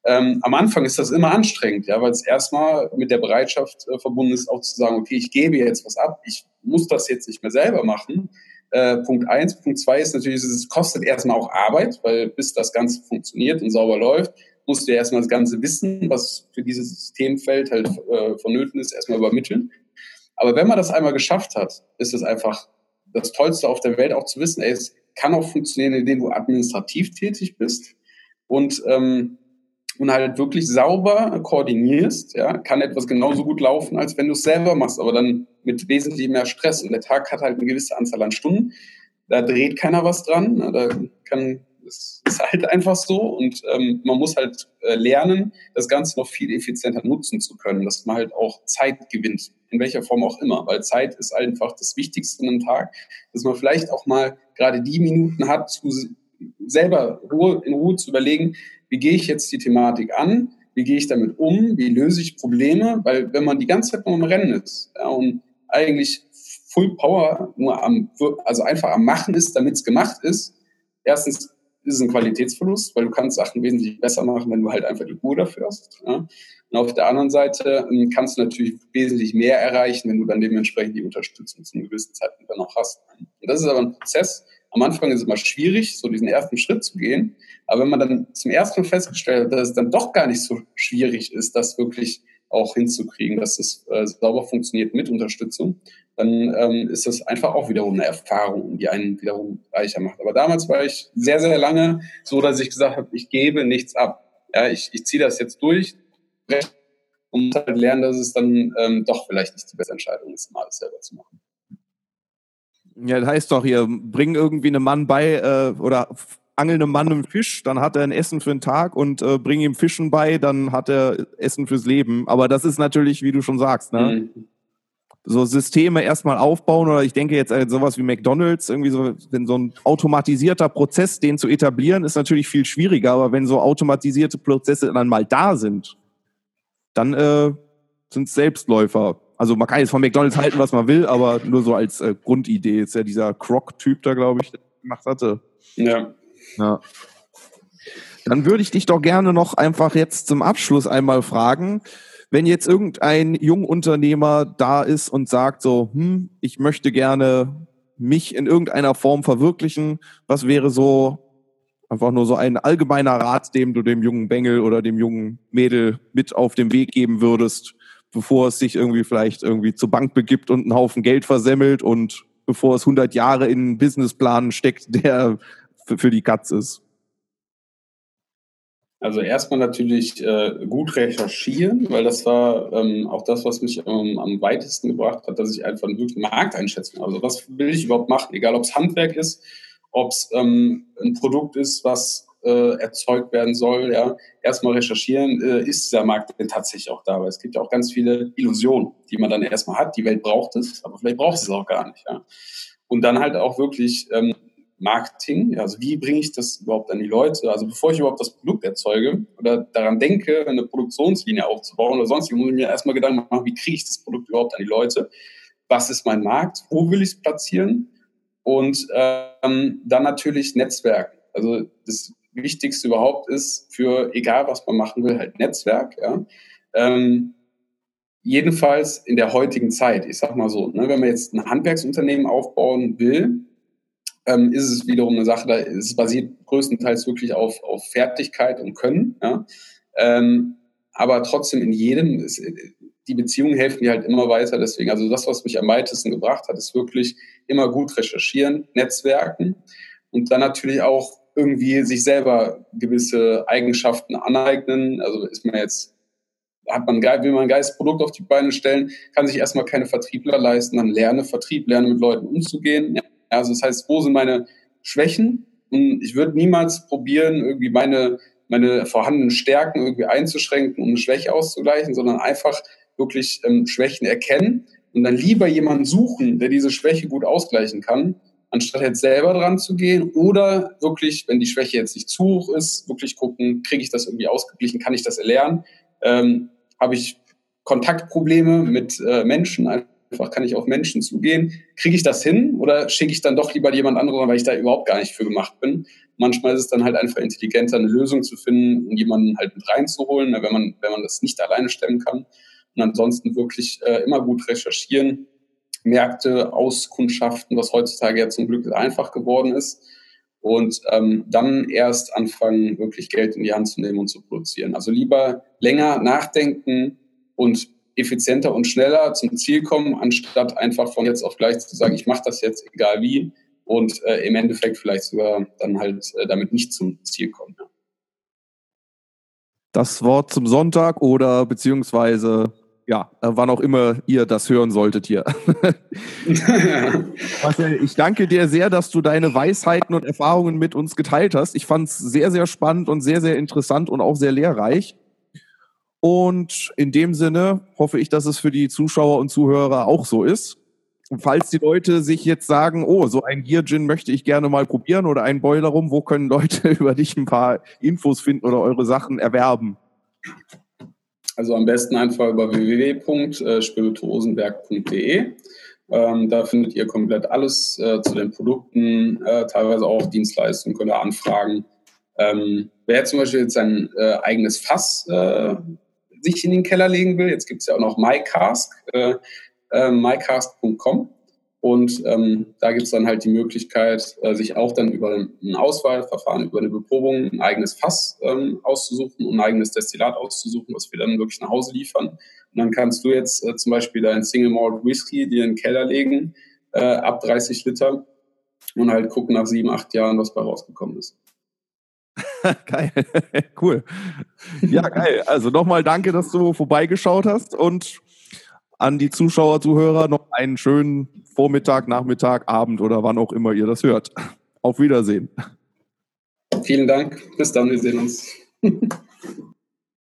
Ähm, am Anfang ist das immer anstrengend, ja, weil es erstmal mit der Bereitschaft äh, verbunden ist, auch zu sagen, okay, ich gebe jetzt was ab, ich muss das jetzt nicht mehr selber machen. Äh, Punkt eins. Punkt zwei ist natürlich, es kostet erstmal auch Arbeit, weil bis das Ganze funktioniert und sauber läuft, musst du ja erstmal das ganze Wissen, was für dieses Systemfeld halt äh, vonnöten ist, erstmal übermitteln. Aber wenn man das einmal geschafft hat, ist es einfach das Tollste auf der Welt, auch zu wissen, ey, es kann auch funktionieren, indem du administrativ tätig bist und, ähm, und halt wirklich sauber koordinierst. Ja, kann etwas genauso gut laufen, als wenn du es selber machst, aber dann mit wesentlich mehr Stress. Und der Tag hat halt eine gewisse Anzahl an Stunden. Da dreht keiner was dran. Da kann das ist halt einfach so und ähm, man muss halt äh, lernen, das Ganze noch viel effizienter nutzen zu können, dass man halt auch Zeit gewinnt, in welcher Form auch immer, weil Zeit ist einfach das Wichtigste am Tag, dass man vielleicht auch mal gerade die Minuten hat, zu, selber Ruhe, in Ruhe zu überlegen, wie gehe ich jetzt die Thematik an, wie gehe ich damit um, wie löse ich Probleme, weil wenn man die ganze Zeit nur am Rennen ist ja, und eigentlich Full Power nur am, also einfach am Machen ist, damit es gemacht ist, erstens ist es ein Qualitätsverlust, weil du kannst Sachen wesentlich besser machen, wenn du halt einfach die Ruhe dafür hast. Ja? Und auf der anderen Seite ähm, kannst du natürlich wesentlich mehr erreichen, wenn du dann dementsprechend die Unterstützung zu einem gewissen Zeitpunkt dann auch hast. Und das ist aber ein Prozess. Am Anfang ist es immer schwierig, so diesen ersten Schritt zu gehen. Aber wenn man dann zum ersten Mal festgestellt hat, dass es dann doch gar nicht so schwierig ist, das wirklich auch hinzukriegen, dass es äh, sauber funktioniert mit Unterstützung, dann ähm, ist das einfach auch wiederum eine Erfahrung, die einen wiederum reicher macht. Aber damals war ich sehr, sehr lange so, dass ich gesagt habe, ich gebe nichts ab. Ja, ich, ich ziehe das jetzt durch und muss halt lernen, dass es dann ähm, doch vielleicht nicht die beste Entscheidung ist, mal alles selber zu machen. Ja, das heißt doch hier, bring irgendwie einem Mann bei äh, oder angel einem Mann einen Fisch, dann hat er ein Essen für einen Tag und äh, bring ihm Fischen bei, dann hat er Essen fürs Leben. Aber das ist natürlich, wie du schon sagst, ne? Mhm so Systeme erstmal aufbauen oder ich denke jetzt an sowas wie McDonalds, irgendwie so, wenn so ein automatisierter Prozess, den zu etablieren, ist natürlich viel schwieriger, aber wenn so automatisierte Prozesse dann mal da sind, dann äh, sind es Selbstläufer. Also man kann jetzt von McDonalds halten, was man will, aber nur so als äh, Grundidee ist ja dieser Croc-Typ da, glaube ich, der gemacht hatte. Ja. Ja. Dann würde ich dich doch gerne noch einfach jetzt zum Abschluss einmal fragen, wenn jetzt irgendein Jungunternehmer da ist und sagt so, hm, ich möchte gerne mich in irgendeiner Form verwirklichen, was wäre so einfach nur so ein allgemeiner Rat, dem du dem jungen Bengel oder dem jungen Mädel mit auf den Weg geben würdest, bevor es sich irgendwie vielleicht irgendwie zur Bank begibt und einen Haufen Geld versemmelt und bevor es 100 Jahre in einen Businessplan steckt, der für, für die Katz ist? Also erstmal natürlich äh, gut recherchieren, weil das war ähm, auch das, was mich ähm, am weitesten gebracht hat, dass ich einfach einen wirklichen Markt einschätzen. Also was will ich überhaupt machen? Egal, ob es Handwerk ist, ob es ähm, ein Produkt ist, was äh, erzeugt werden soll. Ja, erstmal recherchieren, äh, ist dieser Markt denn tatsächlich auch da? Weil es gibt ja auch ganz viele Illusionen, die man dann erstmal hat. Die Welt braucht es, aber vielleicht braucht es auch gar nicht. Ja. Und dann halt auch wirklich ähm, Marketing. Also wie bringe ich das überhaupt an die Leute? Also bevor ich überhaupt das Produkt erzeuge oder daran denke, eine Produktionslinie aufzubauen oder sonst, muss ich mir erstmal Gedanken machen, wie kriege ich das Produkt überhaupt an die Leute? Was ist mein Markt? Wo will ich es platzieren? Und ähm, dann natürlich Netzwerk. Also das Wichtigste überhaupt ist für egal was man machen will, halt Netzwerk. Ja? Ähm, jedenfalls in der heutigen Zeit, ich sag mal so, ne, wenn man jetzt ein Handwerksunternehmen aufbauen will, ähm, ist es wiederum eine Sache, da es basiert größtenteils wirklich auf, auf Fertigkeit und Können. Ja? Ähm, aber trotzdem in jedem, ist, die Beziehungen helfen dir halt immer weiter. Deswegen, also das, was mich am weitesten gebracht hat, ist wirklich immer gut recherchieren, Netzwerken und dann natürlich auch irgendwie sich selber gewisse Eigenschaften aneignen. Also ist man jetzt hat man, will man ein geiles Produkt auf die Beine stellen, kann sich erstmal keine Vertriebler leisten, dann lerne Vertrieb, lerne mit Leuten umzugehen. Ja, also das heißt, wo sind meine Schwächen? Und ich würde niemals probieren, irgendwie meine, meine vorhandenen Stärken irgendwie einzuschränken, um eine Schwäche auszugleichen, sondern einfach wirklich ähm, Schwächen erkennen und dann lieber jemanden suchen, der diese Schwäche gut ausgleichen kann, anstatt jetzt selber dran zu gehen oder wirklich, wenn die Schwäche jetzt nicht zu hoch ist, wirklich gucken, kriege ich das irgendwie ausgeglichen, kann ich das erlernen, ähm, habe ich Kontaktprobleme mit äh, Menschen, einfach, kann ich auf Menschen zugehen? Kriege ich das hin oder schicke ich dann doch lieber jemand anderen, weil ich da überhaupt gar nicht für gemacht bin? Manchmal ist es dann halt einfach intelligenter, eine Lösung zu finden und jemanden halt mit reinzuholen, ne, wenn man, wenn man das nicht alleine stemmen kann. Und ansonsten wirklich äh, immer gut recherchieren, Märkte, Auskundschaften, was heutzutage ja zum Glück einfach geworden ist. Und ähm, dann erst anfangen, wirklich Geld in die Hand zu nehmen und zu produzieren. Also lieber länger nachdenken und effizienter und schneller zum Ziel kommen, anstatt einfach von jetzt auf gleich zu sagen, ich mache das jetzt egal wie und äh, im Endeffekt vielleicht sogar dann halt äh, damit nicht zum Ziel kommen. Ja. Das Wort zum Sonntag oder beziehungsweise ja, äh, wann auch immer ihr das hören solltet hier. Marcel, ich danke dir sehr, dass du deine Weisheiten und Erfahrungen mit uns geteilt hast. Ich fand es sehr, sehr spannend und sehr, sehr interessant und auch sehr lehrreich. Und in dem Sinne hoffe ich, dass es für die Zuschauer und Zuhörer auch so ist. Und falls die Leute sich jetzt sagen, oh, so ein Gear Gin möchte ich gerne mal probieren oder ein Boiler rum, wo können Leute über dich ein paar Infos finden oder eure Sachen erwerben? Also am besten einfach über www.spirituosenberg.de. Ähm, da findet ihr komplett alles äh, zu den Produkten, äh, teilweise auch Dienstleistungen, könnt ihr anfragen. Ähm, wer zum Beispiel jetzt sein äh, eigenes Fass äh, sich in den Keller legen will, jetzt gibt es ja auch noch MyCask, äh, äh, mycask.com. Und ähm, da gibt es dann halt die Möglichkeit, äh, sich auch dann über ein Auswahlverfahren, über eine Beprobung ein eigenes Fass ähm, auszusuchen und ein eigenes Destillat auszusuchen, was wir dann wirklich nach Hause liefern. Und dann kannst du jetzt äh, zum Beispiel deinen Single Malt Whisky dir in den Keller legen, äh, ab 30 Liter und halt gucken nach sieben, acht Jahren, was bei rausgekommen ist. geil, cool. Ja, geil. Also nochmal danke, dass du vorbeigeschaut hast und an die Zuschauer, Zuhörer noch einen schönen Vormittag, Nachmittag, Abend oder wann auch immer ihr das hört. Auf Wiedersehen. Vielen Dank. Bis dann, wir sehen uns.